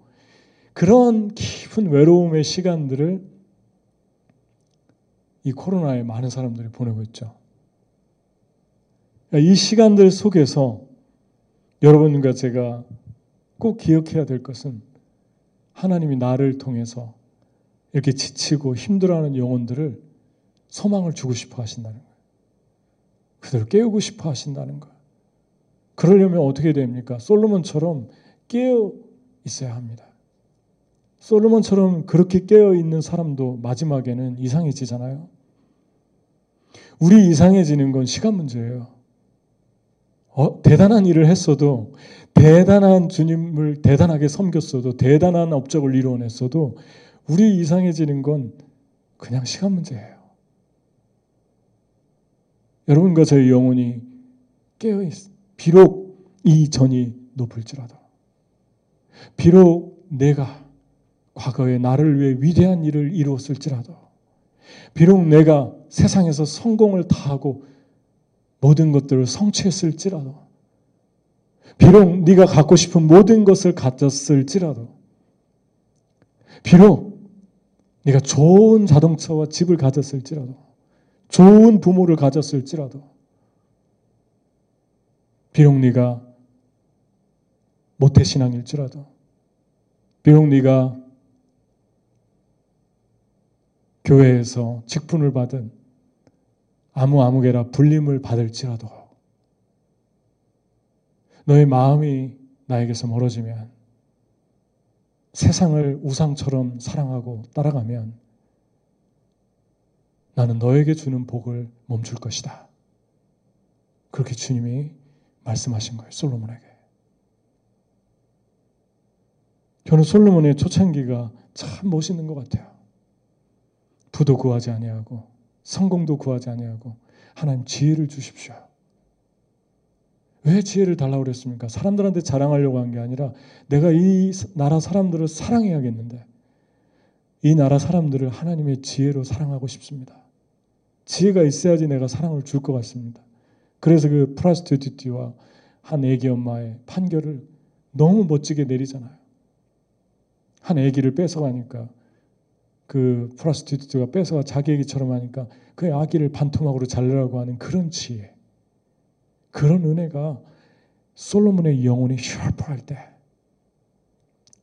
그런 깊은 외로움의 시간들을 이 코로나에 많은 사람들이 보내고 있죠. 이 시간들 속에서 여러분과 제가 꼭 기억해야 될 것은 하나님이 나를 통해서 이렇게 지치고 힘들어하는 영혼들을 소망을 주고 싶어 하신다는 거예요. 그들을 깨우고 싶어 하신다는 거예요. 그러려면 어떻게 됩니까? 솔로몬처럼 깨어 있어야 합니다. 솔로몬처럼 그렇게 깨어 있는 사람도 마지막에는 이상해지잖아요. 우리 이상해지는 건 시간 문제예요. 어, 대단한 일을 했어도 대단한 주님을 대단하게 섬겼어도 대단한 업적을 이루어냈어도 우리 이상해지는 건 그냥 시간 문제예요. 여러분과 저희 영혼이 깨어 있. 비록 이 전이 높을지라도, 비록 내가 과거에 나를 위해 위대한 일을 이루었을지라도, 비록 내가 세상에서 성공을 다하고 모든 것들을 성취했을지라도, 비록 네가 갖고 싶은 모든 것을 가졌을지라도, 비록 네가 좋은 자동차와 집을 가졌을지라도, 좋은 부모를 가졌을지라도, 비록 네가 모태 신앙일지라도, 비록 네가 교회에서 직분을 받은 아무 아무개라 불림을 받을지라도 너의 마음이 나에게서 멀어지면 세상을 우상처럼 사랑하고 따라가면 나는 너에게 주는 복을 멈출 것이다. 그렇게 주님이 말씀하신 거예요. 솔로몬에게. 저는 솔로몬의 초창기가 참 멋있는 것 같아요. 부도 구하지 아니하고 성공도 구하지 아니하고 하나님 지혜를 주십시오. 왜 지혜를 달라고 그랬습니까? 사람들한테 자랑하려고 한 게 아니라 내가 이 나라 사람들을 사랑해야겠는데 이 나라 사람들을 하나님의 지혜로 사랑하고 싶습니다. 지혜가 있어야지 내가 사랑을 줄 것 같습니다. 그래서 그 prostitute와 한 애기 엄마의 판결을 너무 멋지게 내리잖아요. 한 애기를 뺏어가니까 그 prostitute가 뺏어가 자기 애기처럼 하니까 그 아기를 반토막으로 잘라라고 하는 그런 지혜. 그런 은혜가 솔로몬의 영혼이 샤프할 때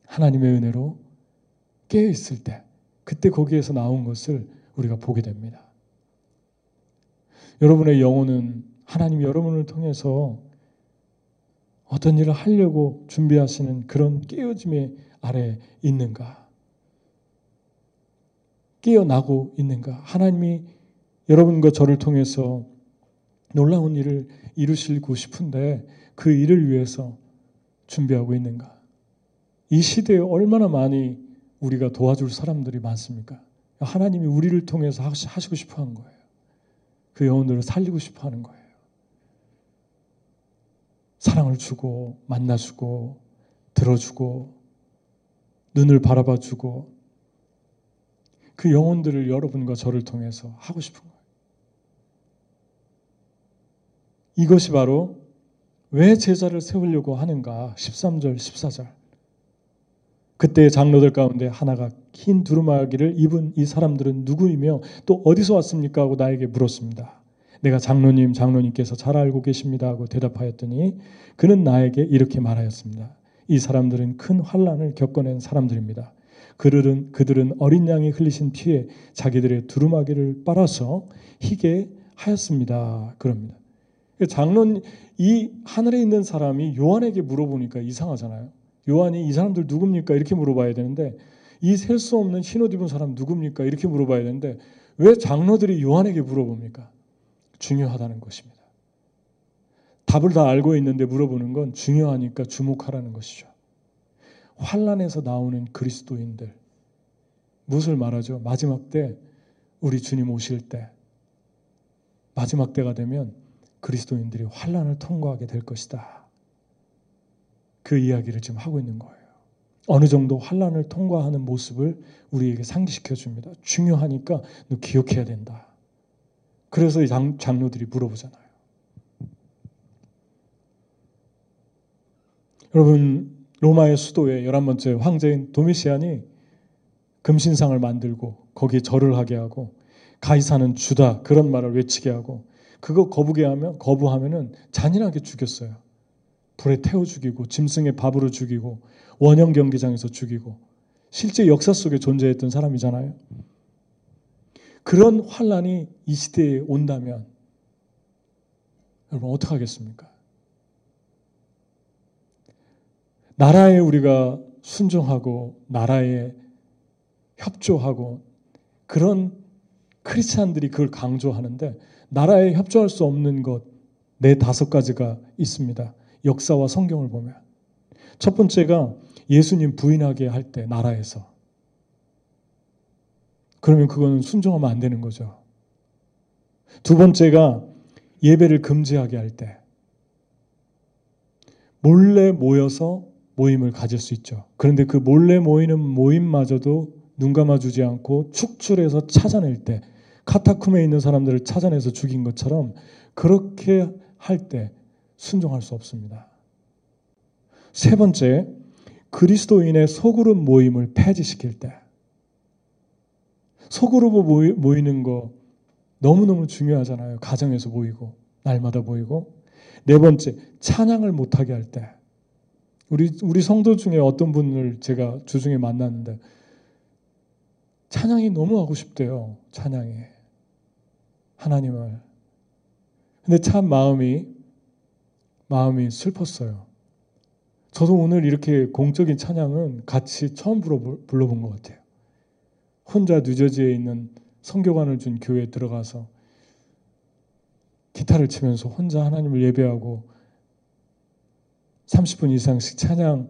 하나님의 은혜로 깨어 있을 때 그때 거기에서 나온 것을 우리가 보게 됩니다. 여러분의 영혼은 하나님 여러분을 통해서 어떤 일을 하려고 준비하시는 그런 깨어짐의 아래 있는가? 깨어나고 있는가? 하나님이 여러분과 저를 통해서 놀라운 일을 이루시고 싶은데 그 일을 위해서 준비하고 있는가? 이 시대에 얼마나 많이 우리가 도와줄 사람들이 많습니까? 하나님이 우리를 통해서 하시고 싶어 하는 거예요. 그 영혼들을 살리고 싶어 하는 거예요. 사랑을 주고, 만나주고, 들어주고, 눈을 바라봐 주고, 그 영혼들을 여러분과 저를 통해서 하고 싶은 거예요. 이것이 바로 왜 제자를 세우려고 하는가? 13절, 14절. 그때 장로들 가운데 하나가 흰 두루마기를 입은 이 사람들은 누구이며 또 어디서 왔습니까? 하고 나에게 물었습니다. 내가 장로님, 장로님께서 잘 알고 계십니다. 하고 대답하였더니 그는 나에게 이렇게 말하였습니다. 이 사람들은 큰 환란을 겪어낸 사람들입니다. 그들은 그들은 어린 양이 흘리신 피에 자기들의 두루마기를 빨아서 희게 하였습니다. 그럽니다. 장론 이 하늘에 있는 사람이 요한에게 물어보니까 이상하잖아요. 요한이 이 사람들 누굽니까? 이렇게 물어봐야 되는데 이 셀 수 없는 흰옷 입은 사람 누굽니까? 이렇게 물어봐야 되는데 왜 장로들이 요한에게 물어봅니까? 중요하다는 것입니다. 답을 다 알고 있는데 물어보는 건 중요하니까 주목하라는 것이죠. 환란에서 나오는 그리스도인들 무엇을 말하죠? 마지막 때 우리 주님 오실 때 마지막 때가 되면 그리스도인들이 환란을 통과하게 될 것이다. 그 이야기를 지금 하고 있는 거예요. 어느 정도 환란을 통과하는 모습을 우리에게 상기시켜 줍니다. 중요하니까 너 기억해야 된다. 그래서 장, 장로들이 물어보잖아요. 여러분 로마의 수도에 열한 번째 황제인 도미시안이 금신상을 만들고 거기에 절을 하게 하고 가이사는 주다 그런 말을 외치게 하고 그거 거부게 하면 거부하면은 잔인하게 죽였어요. 불에 태워 죽이고 짐승의 밥으로 죽이고 원형 경기장에서 죽이고 실제 역사 속에 존재했던 사람이잖아요. 그런 환란이 이 시대에 온다면 여러분 어떻게 하겠습니까? 나라에 우리가 순종하고 나라에 협조하고 그런 크리스찬들이 그걸 강조하는데 나라에 협조할 수 없는 것 네 다섯 가지가 있습니다. 역사와 성경을 보면 첫 번째가 예수님 부인하게 할 때 나라에서 그러면 그거는 순종하면 안 되는 거죠. 두 번째가 예배를 금지하게 할 때 몰래 모여서 모임을 가질 수 있죠. 그런데 그 몰래 모이는 모임마저도 눈 감아주지 않고 축출해서 찾아낼 때 카타쿰에 있는 사람들을 찾아내서 죽인 것처럼 그렇게 할 때 순종할 수 없습니다. 세 번째, 그리스도인의 소그룹 모임을 폐지시킬 때. 소그룹 모이는 거 너무너무 중요하잖아요. 가정에서 모이고, 날마다 모이고. 네 번째, 찬양을 못하게 할 때. 우리, 우리 성도 중에 어떤 분을 제가 주중에 만났는데, 찬양이 너무 하고 싶대요. 찬양에. 하나님을. 근데 참 마음이, 마음이 슬펐어요. 저도 오늘 이렇게 공적인 찬양은 같이 처음 불러본 것 같아요. 혼자 뉴저지에 있는 성교관을 준 교회에 들어가서 기타를 치면서 혼자 하나님을 예배하고 30분 이상씩 찬양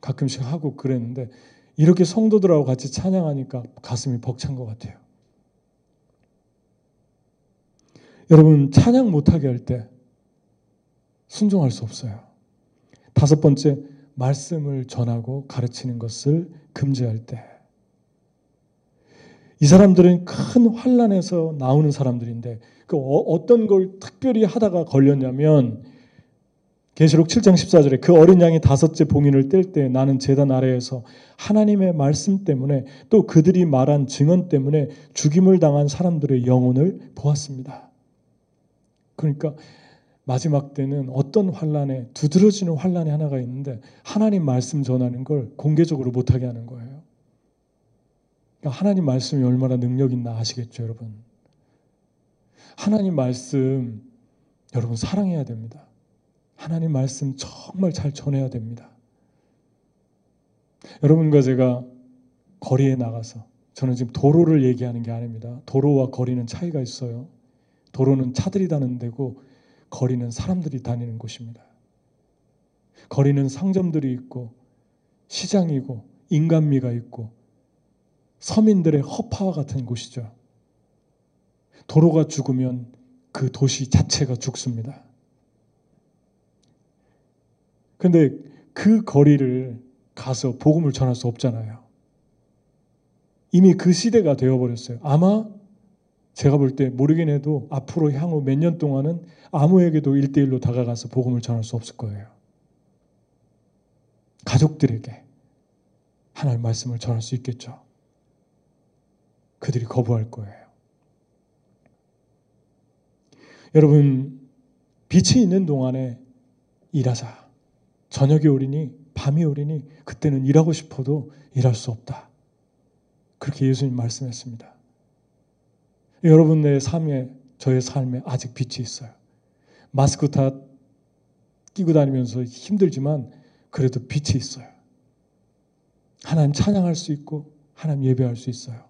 가끔씩 하고 그랬는데 이렇게 성도들하고 같이 찬양하니까 가슴이 벅찬 것 같아요. 여러분 찬양 못하게 할 때 순종할 수 없어요. 다섯 번째 말씀을 전하고 가르치는 것을 금지할 때. 이 사람들은 큰 환란에서 나오는 사람들인데 그 어, 어떤 걸 특별히 하다가 걸렸냐면 계시록 7장 14절에 그 어린 양이 다섯째 봉인을 뗄 때 나는 제단 아래에서 하나님의 말씀 때문에 또 그들이 말한 증언 때문에 죽임을 당한 사람들의 영혼을 보았습니다. 그러니까 마지막 때는 어떤 환란에 두드러지는 환란이 하나가 있는데 하나님 말씀 전하는 걸 공개적으로 못하게 하는 거예요. 그러니까 하나님 말씀이 얼마나 능력 있나 아시겠죠, 여러분? 하나님 말씀 여러분 사랑해야 됩니다. 하나님 말씀 정말 잘 전해야 됩니다. 여러분과 제가 거리에 나가서 저는 지금 도로를 얘기하는 게 아닙니다. 도로와 거리는 차이가 있어요. 도로는 차들이 다는 데고 거리는 사람들이 다니는 곳입니다. 거리는 상점들이 있고 시장이고 인간미가 있고 서민들의 허파와 같은 곳이죠. 도로가 죽으면 그 도시 자체가 죽습니다. 근데 그 거리를 가서 복음을 전할 수 없잖아요. 이미 그 시대가 되어버렸어요. 아마 제가 볼 때 모르긴 해도 앞으로 향후 몇 년 동안은 아무에게도 일대일로 다가가서 복음을 전할 수 없을 거예요. 가족들에게 하나님 말씀을 전할 수 있겠죠. 그들이 거부할 거예요. 여러분, 빛이 있는 동안에 일하자. 저녁이 오리니 밤이 오리니 그때는 일하고 싶어도 일할 수 없다. 그렇게 예수님 말씀했습니다. 여러분의 삶에 저의 삶에 아직 빛이 있어요. 마스크 다 끼고 다니면서 힘들지만 그래도 빛이 있어요. 하나님 찬양할 수 있고 하나님 예배할 수 있어요.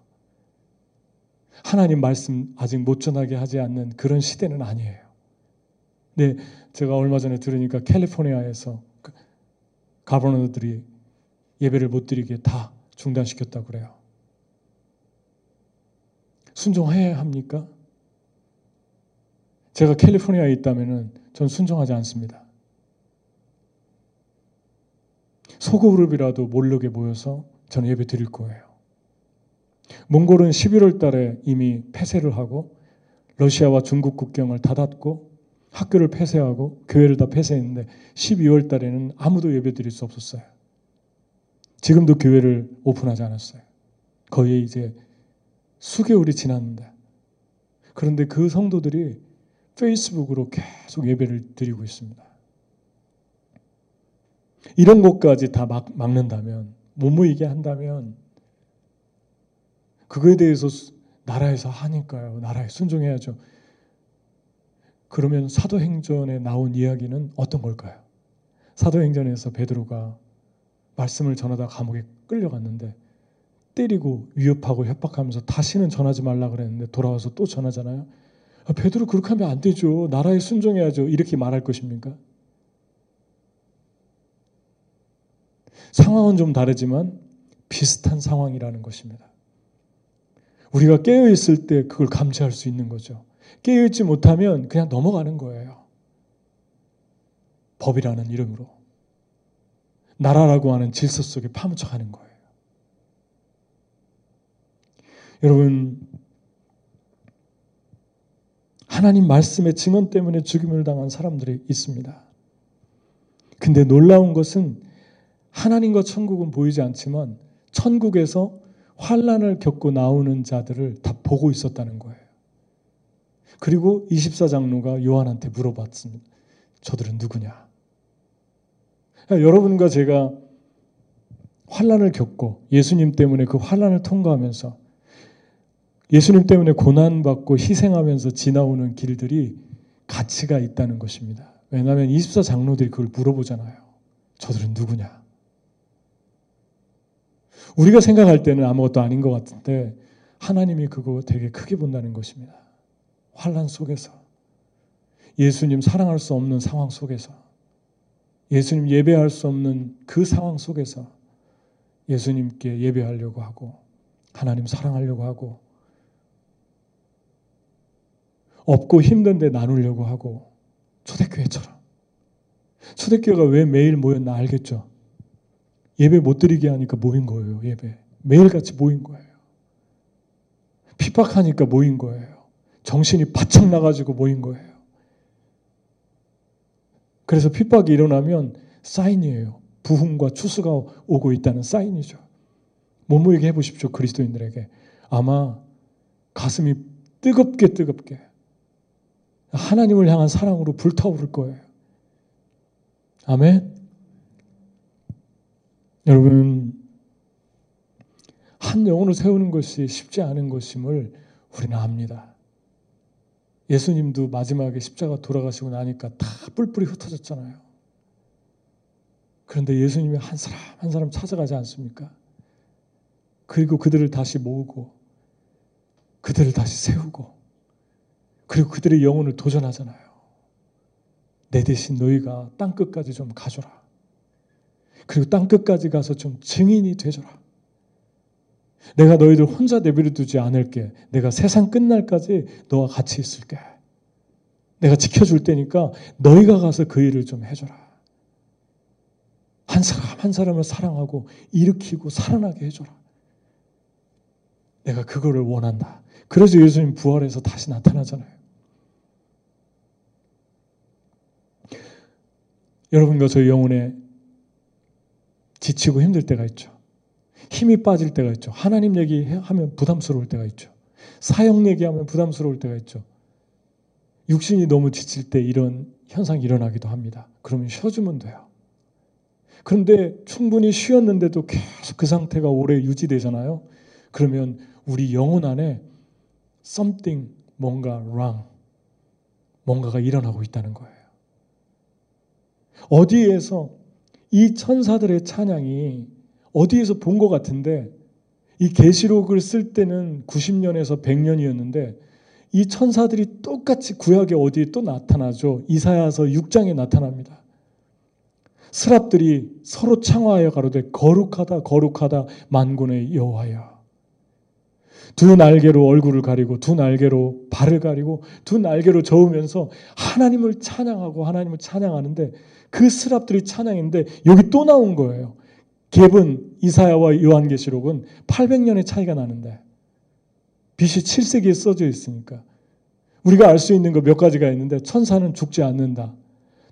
하나님 말씀 아직 못 전하게 하지 않는 그런 시대는 아니에요. 네, 제가 얼마 전에 들으니까 캘리포니아에서 가버너들이 예배를 못 드리게 다 중단시켰다고 그래요. 순종해야 합니까? 제가 캘리포니아에 있다면 전 순종하지 않습니다. 소그룹이라도 모르게 모여서 저는 예배 드릴 거예요. 몽골은 11월 달에 이미 폐쇄를 하고 러시아와 중국 국경을 닫았고 학교를 폐쇄하고 교회를 다 폐쇄했는데 12월 달에는 아무도 예배 드릴 수 없었어요. 지금도 교회를 오픈하지 않았어요. 거의 이제 수개월이 지났는데. 그런데 그 성도들이 페이스북으로 계속 예배를 드리고 있습니다. 이런 것까지 다 막, 막는다면, 못 모이게 한다면, 그거에 대해서 나라에서 하니까요. 나라에 순종해야죠. 그러면 사도행전에 나온 이야기는 어떤 걸까요? 사도행전에서 베드로가 말씀을 전하다 감옥에 끌려갔는데 때리고 위협하고 협박하면서 다시는 전하지 말라 그랬는데 돌아와서 또 전하잖아요. 아, 베드로 그렇게 하면 안 되죠. 나라에 순종해야죠. 이렇게 말할 것입니까? 상황은 좀 다르지만 비슷한 상황이라는 것입니다. 우리가 깨어 있을 때 그걸 감지할 수 있는 거죠. 깨어 있지 못하면 그냥 넘어가는 거예요. 법이라는 이름으로. 나라라고 하는 질서 속에 파묻혀 가는 거예요. 여러분, 하나님 말씀의 증언 때문에 죽임을 당한 사람들이 있습니다. 근데 놀라운 것은 하나님과 천국은 보이지 않지만 천국에서 환란을 겪고 나오는 자들을 다 보고 있었다는 거예요. 그리고 24장로가 요한한테 물어봤습니다. 저들은 누구냐? 여러분과 제가 환란을 겪고 예수님 때문에 그 환란을 통과하면서 예수님 때문에 고난받고 희생하면서 지나오는 길들이 가치가 있다는 것입니다. 왜냐하면 24 장로들이 그걸 물어보잖아요. 저들은 누구냐? 우리가 생각할 때는 아무것도 아닌 것 같은데 하나님이 그거 되게 크게 본다는 것입니다. 환란 속에서 예수님 사랑할 수 없는 상황 속에서 예수님 예배할 수 없는 그 상황 속에서 예수님께 예배하려고 하고 하나님 사랑하려고 하고 없고 힘든데 나누려고 하고 초대교회처럼 초대교회가 왜 매일 모였나 알겠죠? 예배 못 드리게 하니까 모인 거예요. 예배 매일같이 모인 거예요. 핍박하니까 모인 거예요. 정신이 바짝 나가지고 모인 거예요. 그래서 핍박이 일어나면 사인이에요. 부흥과 추수가 오고 있다는 사인이죠. 못 모이게 해보십시오. 그리스도인들에게. 아마 가슴이 뜨겁게 뜨겁게 하나님을 향한 사랑으로 불타오를 거예요. 아멘. 여러분, 한 영혼을 세우는 것이 쉽지 않은 것임을 우리는 압니다. 예수님도 마지막에 십자가 돌아가시고 나니까 다 뿔뿔이 흩어졌잖아요. 그런데 예수님이 한 사람 한 사람 찾아가지 않습니까? 그리고 그들을 다시 모으고 그들을 다시 세우고 그리고 그들의 영혼을 도전하잖아요. 내 대신 너희가 땅 끝까지 좀 가줘라. 그리고 땅 끝까지 가서 좀 증인이 되줘라. 내가 너희들 혼자 내버려 두지 않을게. 내가 세상 끝날까지 너와 같이 있을게. 내가 지켜줄 테니까 너희가 가서 그 일을 좀 해줘라. 한 사람 한 사람을 사랑하고 일으키고 살아나게 해줘라. 내가 그거를 원한다. 그래서 예수님 부활해서 다시 나타나잖아요. 여러분과 저희 영혼에 지치고 힘들 때가 있죠. 힘이 빠질 때가 있죠. 하나님 얘기하면 부담스러울 때가 있죠. 사형 얘기하면 부담스러울 때가 있죠. 육신이 너무 지칠 때 이런 현상이 일어나기도 합니다. 그러면 쉬어주면 돼요. 그런데 충분히 쉬었는데도 계속 그 상태가 오래 유지되잖아요. 그러면 우리 영혼 안에 something 뭔가 wrong 뭔가가 일어나고 있다는 거예요. 어디에서 이 천사들의 찬양이 어디에서 본 것 같은데 이 계시록을 쓸 때는 90년에서 100년이었는데 이 천사들이 똑같이 구약에 어디에 또 나타나죠. 이사야서 6장에 나타납니다. 스랍들이 서로 창화하여 가로되 거룩하다 거룩하다 만군의 여호와여. 두 날개로 얼굴을 가리고 두 날개로 발을 가리고 두 날개로 저으면서 하나님을 찬양하고 하나님을 찬양하는데 그 스랍들이 찬양인데 여기 또 나온 거예요. 갭은 이사야와 요한계시록은 800년의 차이가 나는데 BC 7세기에 써져 있으니까 우리가 알 수 있는 거 몇 가지가 있는데 천사는 죽지 않는다.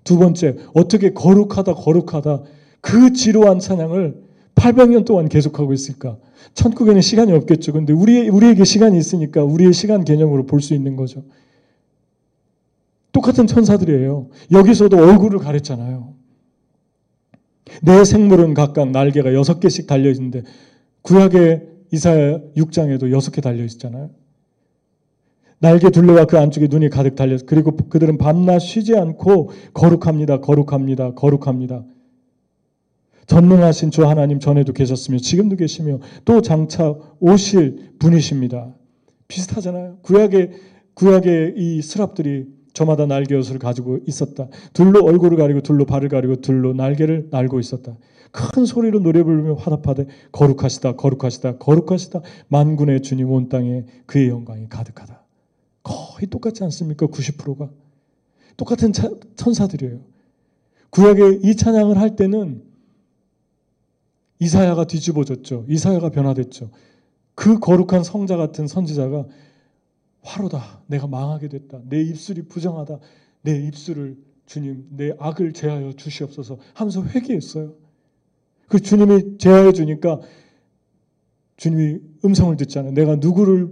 두 번째 어떻게 거룩하다 거룩하다 그 지루한 찬양을 800년 동안 계속하고 있을까? 천국에는 시간이 없겠죠. 근데 우리 우리에게 시간이 있으니까 우리의 시간 개념으로 볼 수 있는 거죠. 똑같은 천사들이에요. 여기서도 얼굴을 가렸잖아요. 내 생물은 각각 날개가 여섯 개씩 달려 있는데 구약의 이사야 6장에도 여섯 개 달려 있잖아요. 날개 둘레와 그 안쪽에 눈이 가득 달려 그리고 그들은 밤낮 쉬지 않고 거룩합니다. 거룩합니다. 거룩합니다. 전능하신 주 하나님 전에도 계셨으며 지금도 계시며 또 장차 오실 분이십니다. 비슷하잖아요. 구약의 구약의 이 스랍들이 저마다 날개 옷을 가지고 있었다. 둘로 얼굴을 가리고 둘로 발을 가리고 둘로 날개를 날고 있었다. 큰 소리로 노래 부르며 화답하되 거룩하시다 거룩하시다 거룩하시다 만군의 주님 온 땅에 그의 영광이 가득하다. 거의 똑같지 않습니까? 90%가 똑같은 차, 천사들이에요. 구약의 이 찬양을 할 때는 이사야가 뒤집어졌죠. 이사야가 변화됐죠. 그 거룩한 성자 같은 선지자가 화로다. 내가 망하게 됐다. 내 입술이 부정하다. 내 입술을 주님 내 악을 제하여 주시옵소서 하면서 회개했어요. 그 주님이 제하여 주니까 주님이 음성을 듣잖아요. 내가 누구를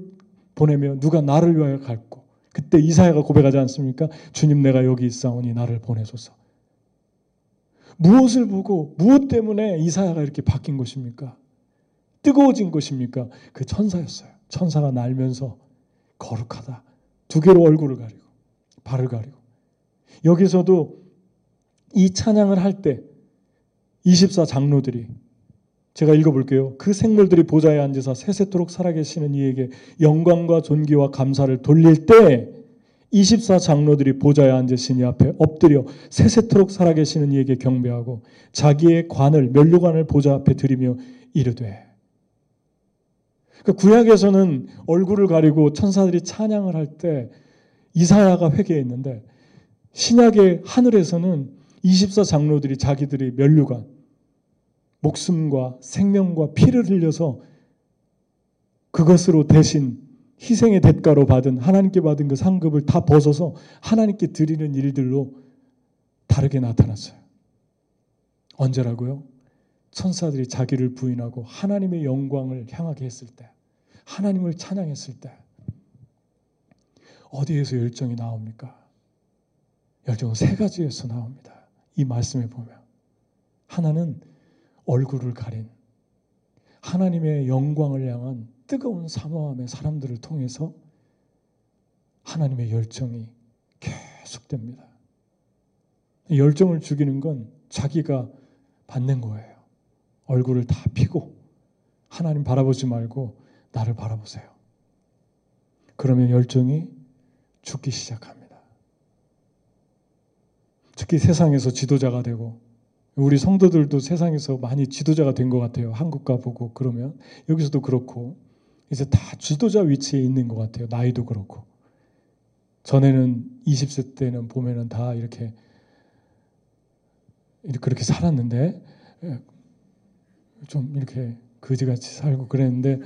보내며 누가 나를 위하여 갈고 그때 이사야가 고백하지 않습니까? 주님 내가 여기 있사오니 나를 보내소서. 무엇을 보고 무엇 때문에 이사야가 이렇게 바뀐 것입니까? 뜨거워진 것입니까? 그 천사였어요. 천사가 날면서 거룩하다. 두 개로 얼굴을 가리고 발을 가리고 여기서도 이 찬양을 할 때 24 장로들이 제가 읽어볼게요. 그 생물들이 보좌에 앉아서 세세토록 살아계시는 이에게 영광과 존귀와 감사를 돌릴 때 24 장로들이 보좌에 앉으신 이 앞에 엎드려 세세토록 살아계시는 이에게 경배하고 자기의 관을 면류관을 보좌 앞에 드리며 이르되 그 구약에서는 얼굴을 가리고 천사들이 찬양을 할 때 이사야가 회개했는데 신약의 하늘에서는 24 장로들이 자기들이 면류관 목숨과 생명과 피를 흘려서 그것으로 대신 희생의 대가로 받은 하나님께 받은 그 상급을 다 벗어서 하나님께 드리는 일들로 다르게 나타났어요. 언제라고요? 천사들이 자기를 부인하고 하나님의 영광을 향하게 했을 때, 하나님을 찬양했을 때, 어디에서 열정이 나옵니까? 열정은 세 가지에서 나옵니다. 이 말씀에 보면. 하나는 얼굴을 가린 하나님의 영광을 향한 뜨거운 사모함의 사람들을 통해서 하나님의 열정이 계속됩니다. 열정을 죽이는 건 자기가 받는 거예요. 얼굴을 다 피고 하나님 바라보지 말고 나를 바라보세요. 그러면 열정이 죽기 시작합니다. 특히 세상에서 지도자가 되고 우리 성도들도 세상에서 많이 지도자가 된 것 같아요. 한국과 보고 그러면 여기서도 그렇고 이제 다 지도자 위치에 있는 것 같아요. 나이도 그렇고 전에는 20세 때는 보면은 다 이렇게 그렇게 살았는데 예, 좀 이렇게 거지같이 살고 그랬는데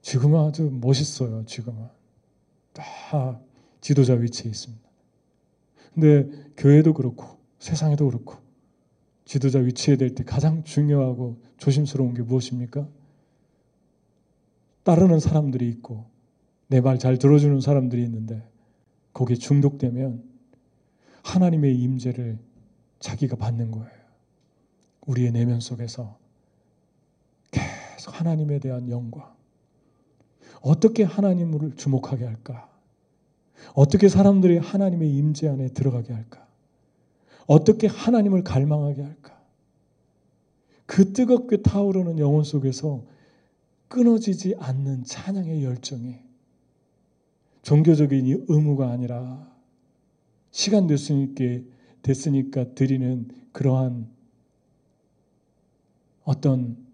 지금은 아주 멋있어요. 지금은 다 지도자 위치에 있습니다. 근데 교회도 그렇고 세상에도 그렇고 지도자 위치에 될 때 가장 중요하고 조심스러운 게 무엇입니까? 따르는 사람들이 있고 내 말 잘 들어주는 사람들이 있는데 거기에 중독되면 하나님의 임재를 자기가 받는 거예요. 우리의 내면 속에서 계속 하나님에 대한 영광. 어떻게 하나님을 주목하게 할까? 어떻게 사람들이 하나님의 임재 안에 들어가게 할까? 어떻게 하나님을 갈망하게 할까? 그 뜨겁게 타오르는 영혼 속에서 끊어지지 않는 찬양의 열정이 종교적인 의무가 아니라 시간 됐으니까, 됐으니까 드리는 그러한 어떤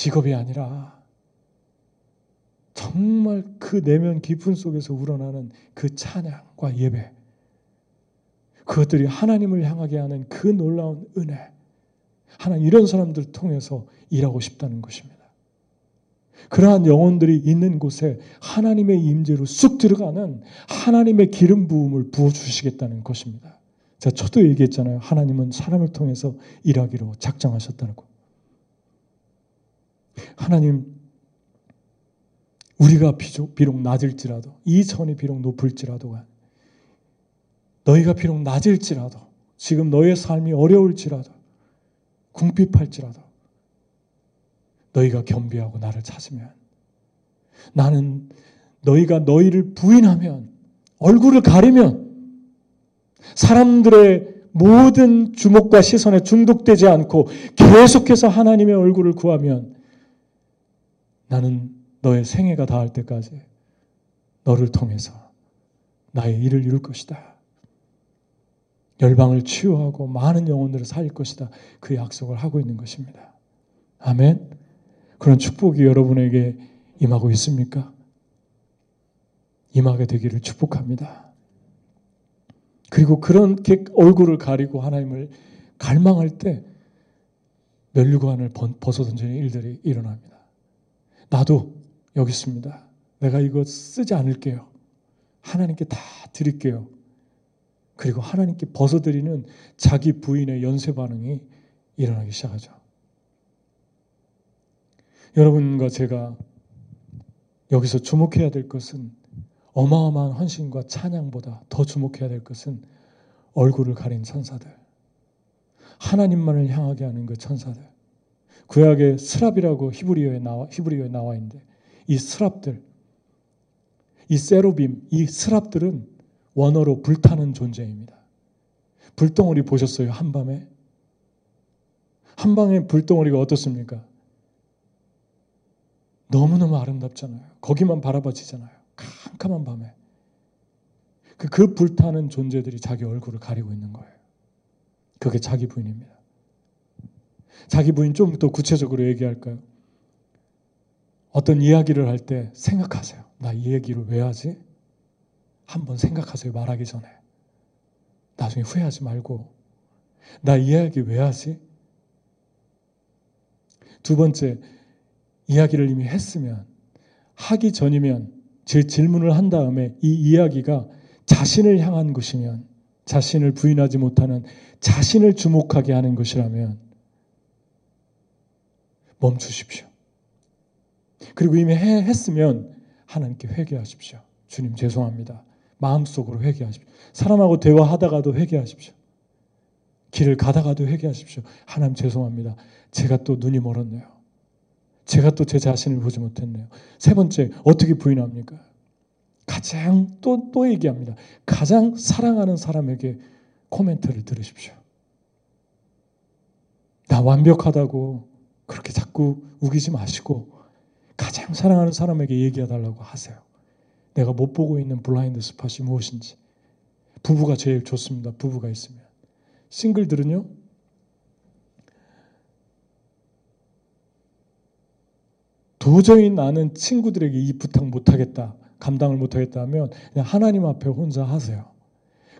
직업이 아니라 정말 그 내면 깊은 속에서 우러나는 그 찬양과 예배 그것들이 하나님을 향하게 하는 그 놀라운 은혜. 하나님 이런 사람들 통해서 일하고 싶다는 것입니다. 그러한 영혼들이 있는 곳에 하나님의 임재로 쑥 들어가는 하나님의 기름 부음을 부어 주시겠다는 것입니다. 제가 저도 얘기했잖아요. 하나님은 사람을 통해서 일하기로 작정하셨다고. 하나님 우리가 비록 낮을지라도 이 전이 비록 높을지라도 너희가 비록 낮을지라도 지금 너의 삶이 어려울지라도 궁핍할지라도 너희가 겸비하고 나를 찾으면 나는 너희가 너희를 부인하면 얼굴을 가리면 사람들의 모든 주목과 시선에 중독되지 않고 계속해서 하나님의 얼굴을 구하면 나는 너의 생애가 닿을 때까지 너를 통해서 나의 일을 이룰 것이다. 열방을 치유하고 많은 영혼들을 살릴 것이다. 그 약속을 하고 있는 것입니다. 아멘. 그런 축복이 여러분에게 임하고 있습니까? 임하게 되기를 축복합니다. 그리고 그렇게 얼굴을 가리고 하나님을 갈망할 때 멸류관을 벗어던지는 일들이 일어납니다. 나도 여기 있습니다. 내가 이거 쓰지 않을게요. 하나님께 다 드릴게요. 그리고 하나님께 벗어드리는 자기 부인의 연쇄 반응이 일어나기 시작하죠. 여러분과 제가 여기서 주목해야 될 것은 어마어마한 헌신과 찬양보다 더 주목해야 될 것은 얼굴을 가린 천사들. 하나님만을 향하게 하는 그 천사들. 구약의 스랍이라고 히브리어에 나와 히브리어에 나와 있는데 이 스랍들 이 세로빔 이 스랍들은 원어로 불타는 존재입니다. 불덩어리 보셨어요? 한밤에? 한 방의 불덩어리가 어떻습니까? 너무너무 아름답잖아요. 거기만 바라봐지잖아요. 캄캄한 밤에. 그, 그 불타는 존재들이 자기 얼굴을 가리고 있는 거예요. 그게 자기 부인입니다. 자기 부인 좀 더 구체적으로 얘기할까요? 어떤 이야기를 할 때 생각하세요. 나 이 얘기를 왜 하지? 한번 생각하세요. 말하기 전에. 나중에 후회하지 말고. 나 이 이야기 왜 하지? 두 번째, 이야기를 이미 했으면, 하기 전이면, 제 질문을 한 다음에 이 이야기가 자신을 향한 것이면, 자신을 부인하지 못하는 자신을 주목하게 하는 것이라면, 멈추십시오. 그리고 이미 해, 했으면 하나님께 회개하십시오. 주님 죄송합니다. 마음속으로 회개하십시오. 사람하고 대화하다가도 회개하십시오. 길을 가다가도 회개하십시오. 하나님 죄송합니다. 제가 또 눈이 멀었네요. 제가 또 제 자신을 보지 못했네요. 세 번째, 어떻게 부인합니까? 가장 또, 또 얘기합니다. 가장 사랑하는 사람에게 코멘트를 들으십시오. 나 완벽하다고 그렇게 자꾸 우기지 마시고 가장 사랑하는 사람에게 얘기해 달라고 하세요. 내가 못 보고 있는 블라인드 스팟이 무엇인지. 부부가 제일 좋습니다. 부부가 있으면. 싱글들은요. 도저히 나는 친구들에게 이 부탁 못하겠다. 감당을 못하겠다 하면 그냥 하나님 앞에 혼자 하세요.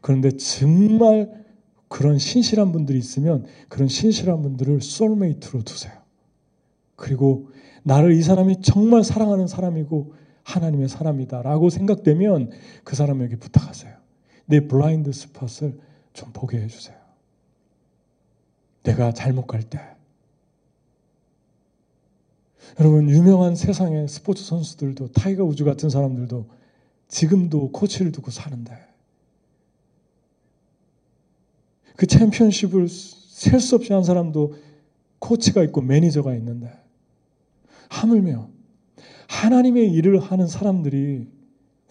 그런데 정말 그런 신실한 분들이 있으면 그런 신실한 분들을 솔메이트로 두세요. 그리고 나를 이 사람이 정말 사랑하는 사람이고 하나님의 사람이다라고 생각되면 그 사람에게 부탁하세요. 내 블라인드 스팟을 좀 보게 해주세요. 내가 잘못 갈 때. 여러분, 유명한 세상의 스포츠 선수들도 타이거 우즈 같은 사람들도 지금도 코치를 두고 사는데 그 챔피언십을 셀 수 없이 한 사람도 코치가 있고 매니저가 있는데 하물며 하나님의 일을 하는 사람들이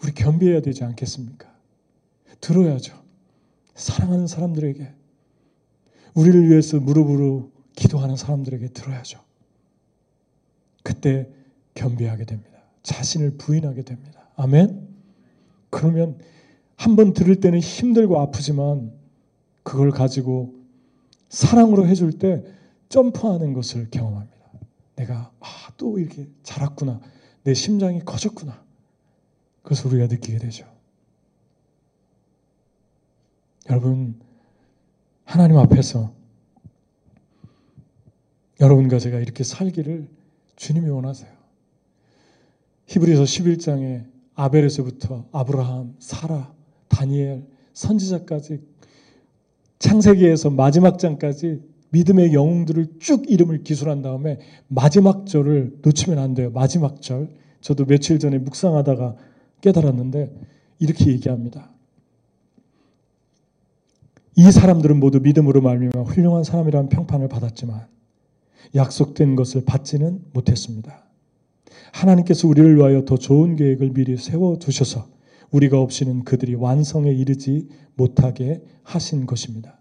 우리 겸비해야 되지 않겠습니까? 들어야죠. 사랑하는 사람들에게 우리를 위해서 무릎으로 기도하는 사람들에게 들어야죠. 그때 겸비하게 됩니다. 자신을 부인하게 됩니다. 아멘. 그러면 한 번 들을 때는 힘들고 아프지만 그걸 가지고 사랑으로 해줄 때 점프하는 것을 경험합니다. 내가 아, 또 이렇게 자랐구나. 내 심장이 커졌구나. 그것을 우리가 느끼게 되죠. 여러분, 하나님 앞에서 여러분과 제가 이렇게 살기를 주님이 원하세요. 히브리서 11장에 아벨에서부터 아브라함, 사라, 다니엘, 선지자까지 창세기에서 마지막 장까지 믿음의 영웅들을 쭉 이름을 기술한 다음에 마지막 절을 놓치면 안 돼요. 마지막 절. 저도 며칠 전에 묵상하다가 깨달았는데 이렇게 얘기합니다. 이 사람들은 모두 믿음으로 말미암아 훌륭한 사람이라는 평판을 받았지만 약속된 것을 받지는 못했습니다. 하나님께서 우리를 위하여 더 좋은 계획을 미리 세워 두셔서 우리가 없이는 그들이 완성에 이르지 못하게 하신 것입니다.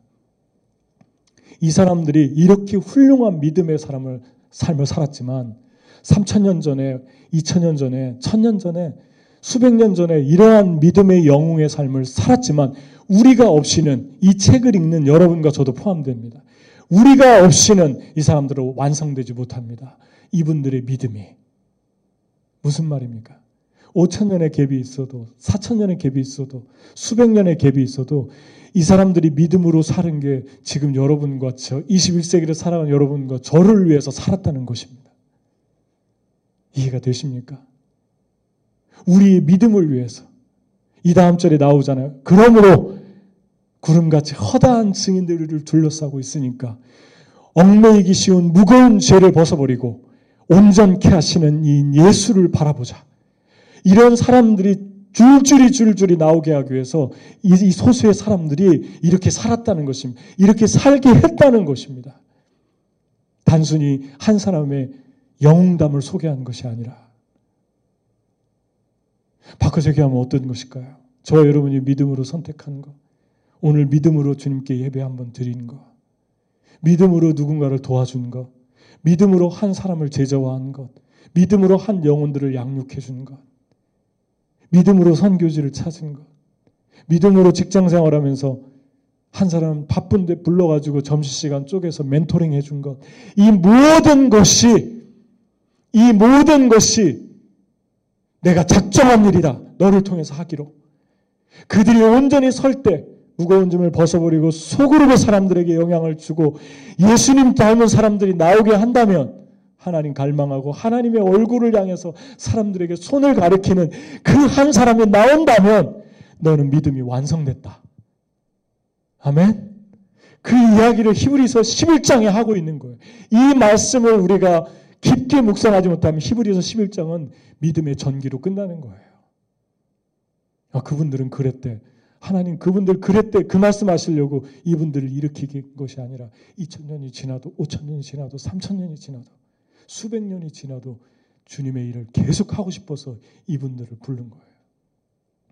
이 사람들이 이렇게 훌륭한 믿음의 사람을 삶을 살았지만 3천년 전에, 2천년 전에, 천년 전에, 수백 년 전에 이러한 믿음의 영웅의 삶을 살았지만 우리가 없이는 이 책을 읽는 여러분과 저도 포함됩니다. 우리가 없이는 이 사람들은 완성되지 못합니다. 이분들의 믿음이. 무슨 말입니까? 5천 년의 갭이 있어도, 4천 년의 갭이 있어도, 수백 년의 갭이 있어도 이 사람들이 믿음으로 사는 게 지금 여러분과 저 21세기를 살아가는 여러분과 저를 위해서 살았다는 것입니다. 이해가 되십니까? 우리의 믿음을 위해서 이 다음 절에 나오잖아요. 그러므로 구름같이 허다한 증인들을 둘러싸고 있으니까 얽매이기 쉬운 무거운 죄를 벗어버리고 온전케 하시는 이 예수를 바라보자. 이런 사람들이 줄줄이 줄줄이 나오게 하기 위해서 이, 소수의 사람들이 이렇게 살았다는 것입니다. 이렇게 살게 했다는 것입니다. 단순히 한 사람의 영웅담을 소개한 것이 아니라 바꿔서 얘기하면 어떤 것일까요? 저 여러분이 믿음으로 선택한 것, 오늘 믿음으로 주님께 예배 한번 드리는 것, 믿음으로 누군가를 도와준 것, 믿음으로 한 사람을 제자화한 것, 믿음으로 한 영혼들을 양육해 준 것, 믿음으로 선교지를 찾은 것, 믿음으로 직장 생활하면서 한 사람 바쁜데 불러가지고 점심시간 쪼개서 멘토링 해준 것. 이 모든 것이, 이 모든 것이 내가 작정한 일이다. 너를 통해서 하기로. 그들이 온전히 설 때 무거운 짐을 벗어버리고 속으로 사람들에게 영향을 주고 예수님 닮은 사람들이 나오게 한다면 하나님 갈망하고 하나님의 얼굴을 향해서 사람들에게 손을 가리키는 그 한 사람이 나온다면 너는 믿음이 완성됐다. 아멘. 그 이야기를 히브리서 11장에 하고 있는 거예요. 이 말씀을 우리가 깊게 묵상하지 못하면 히브리서 11장은 믿음의 전기로 끝나는 거예요. 아, 그분들은 그랬대. 하나님 그분들 그랬대. 그 말씀 하시려고 이분들을 일으키는 것이 아니라 2000년이 지나도 5000년이 지나도 3000년이 지나도 수백 년이 지나도 주님의 일을 계속 하고 싶어서 이분들을 부른 거예요.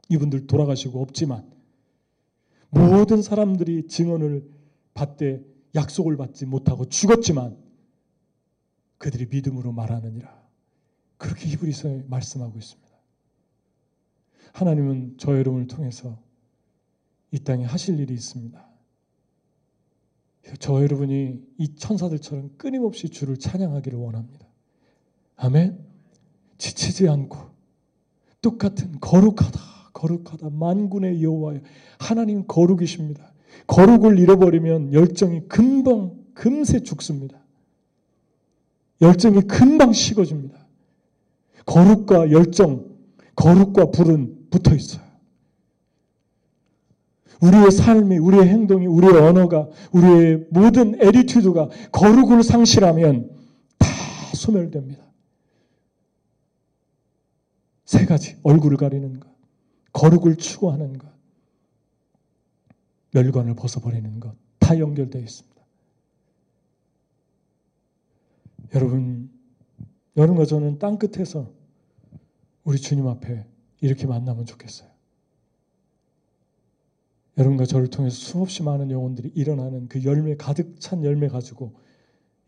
이분들 돌아가시고 없지만 모든 사람들이 증언을 받되 약속을 받지 못하고 죽었지만 그들이 믿음으로 말하느니라. 그렇게 히브리서에 말씀하고 있습니다. 하나님은 저 여러분을 통해서 이 땅에 하실 일이 있습니다. 저 여러분이 이 천사들처럼 끊임없이 주를 찬양하기를 원합니다. 아멘. 지치지 않고 똑같은 거룩하다, 거룩하다, 만군의 여호와여 하나님 거룩이십니다. 거룩을 잃어버리면 열정이 금방 금세 죽습니다. 열정이 금방 식어집니다. 거룩과 열정, 거룩과 불은 붙어 있어요. 우리의 삶이, 우리의 행동이, 우리의 언어가, 우리의 모든 에리튜드가 거룩을 상실하면 다 소멸됩니다. 세 가지. 얼굴을 가리는 것, 거룩을 추구하는 것, 멸관을 벗어버리는 것. 다 연결되어 있습니다. 여러분, 여러분과 저는 땅 끝에서 우리 주님 앞에 이렇게 만나면 좋겠어요. 여러분과 저를 통해서 수없이 많은 영혼들이 일어나는 그 열매 가득 찬 열매 가지고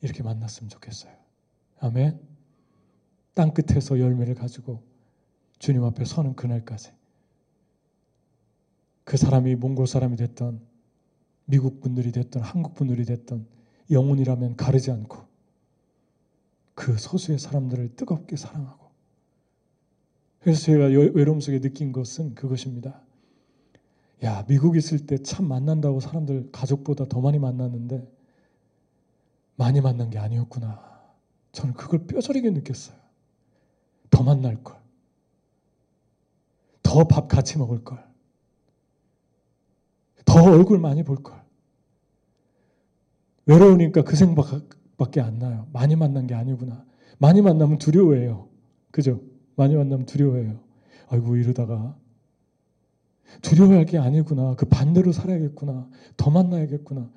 이렇게 만났으면 좋겠어요. 아멘. 땅 끝에서 열매를 가지고 주님 앞에 서는 그날까지 그 사람이 몽골 사람이 됐던 미국 분들이 됐던 한국 분들이 됐던 영혼이라면 가르지 않고 그 소수의 사람들을 뜨겁게 사랑하고 그래서 제가 외로움 속에 느낀 것은 그것입니다. 야, 미국 있을 때 참 만난다고 사람들 가족보다 더 많이 만났는데 많이 만난 게 아니었구나. 저는 그걸 뼈저리게 느꼈어요. 더 만날 걸. 더 밥 같이 먹을 걸. 더 얼굴 많이 볼 걸. 외로우니까 그 생각밖에 안 나요. 많이 만난 게 아니구나. 많이 만나면 두려워해요. 그죠? 많이 만나면 두려워해요. 아이고 이러다가 두려워할 게 아니구나. 그 반대로 살아야겠구나. 더 만나야겠구나.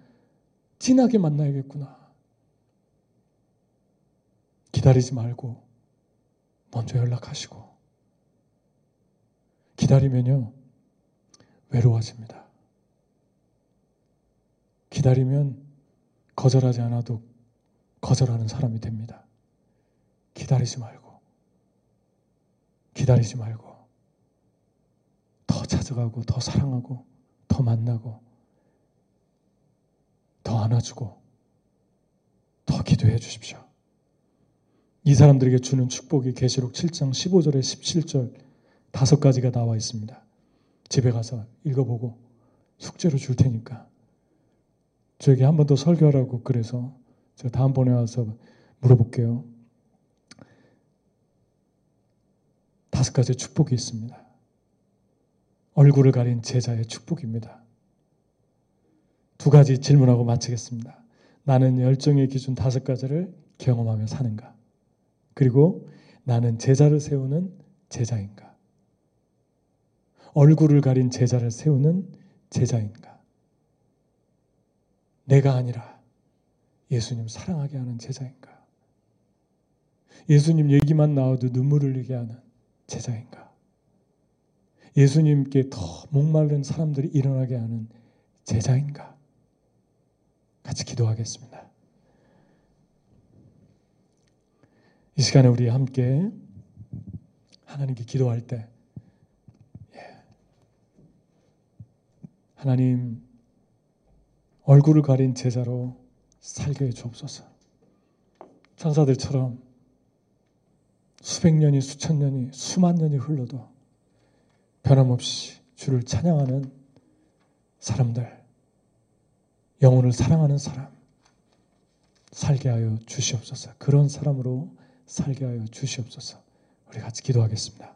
진하게 만나야겠구나. 기다리지 말고 먼저 연락하시고 기다리면요 외로워집니다. 기다리면 거절하지 않아도 거절하는 사람이 됩니다. 기다리지 말고 기다리지 말고 더 찾아가고 더 사랑하고 더 만나고 더 안아주고 더 기도해 주십시오. 이 사람들에게 주는 축복이 계시록 7장 15절에 17절 다섯 가지가 나와 있습니다. 집에 가서 읽어보고 숙제로 줄 테니까 저에게 한 번 더 설교하라고 그래서 제가 다음번에 와서 물어볼게요. 다섯 가지 축복이 있습니다. 얼굴을 가린 제자의 축복입니다. 두 가지 질문하고 마치겠습니다. 나는 열정의 기준 다섯 가지를 경험하며 사는가? 그리고 나는 제자를 세우는 제자인가? 얼굴을 가린 제자를 세우는 제자인가? 내가 아니라 예수님 사랑하게 하는 제자인가? 예수님 얘기만 나와도 눈물 흘리게 하는 제자인가? 예수님께 더 목마른 사람들이 일어나게 하는 제자인가? 같이 기도하겠습니다. 이 시간에 우리 함께 하나님께 기도할 때 예. 하나님 얼굴을 가린 제자로 살게 해 주옵소서. 천사들처럼 수백 년이 수천 년이 수만 년이 흘러도 변함없이 주를 찬양하는 사람들, 영혼을 사랑하는 사람, 살게 하여 주시옵소서. 그런 사람으로 살게 하여 주시옵소서. 우리 같이 기도하겠습니다.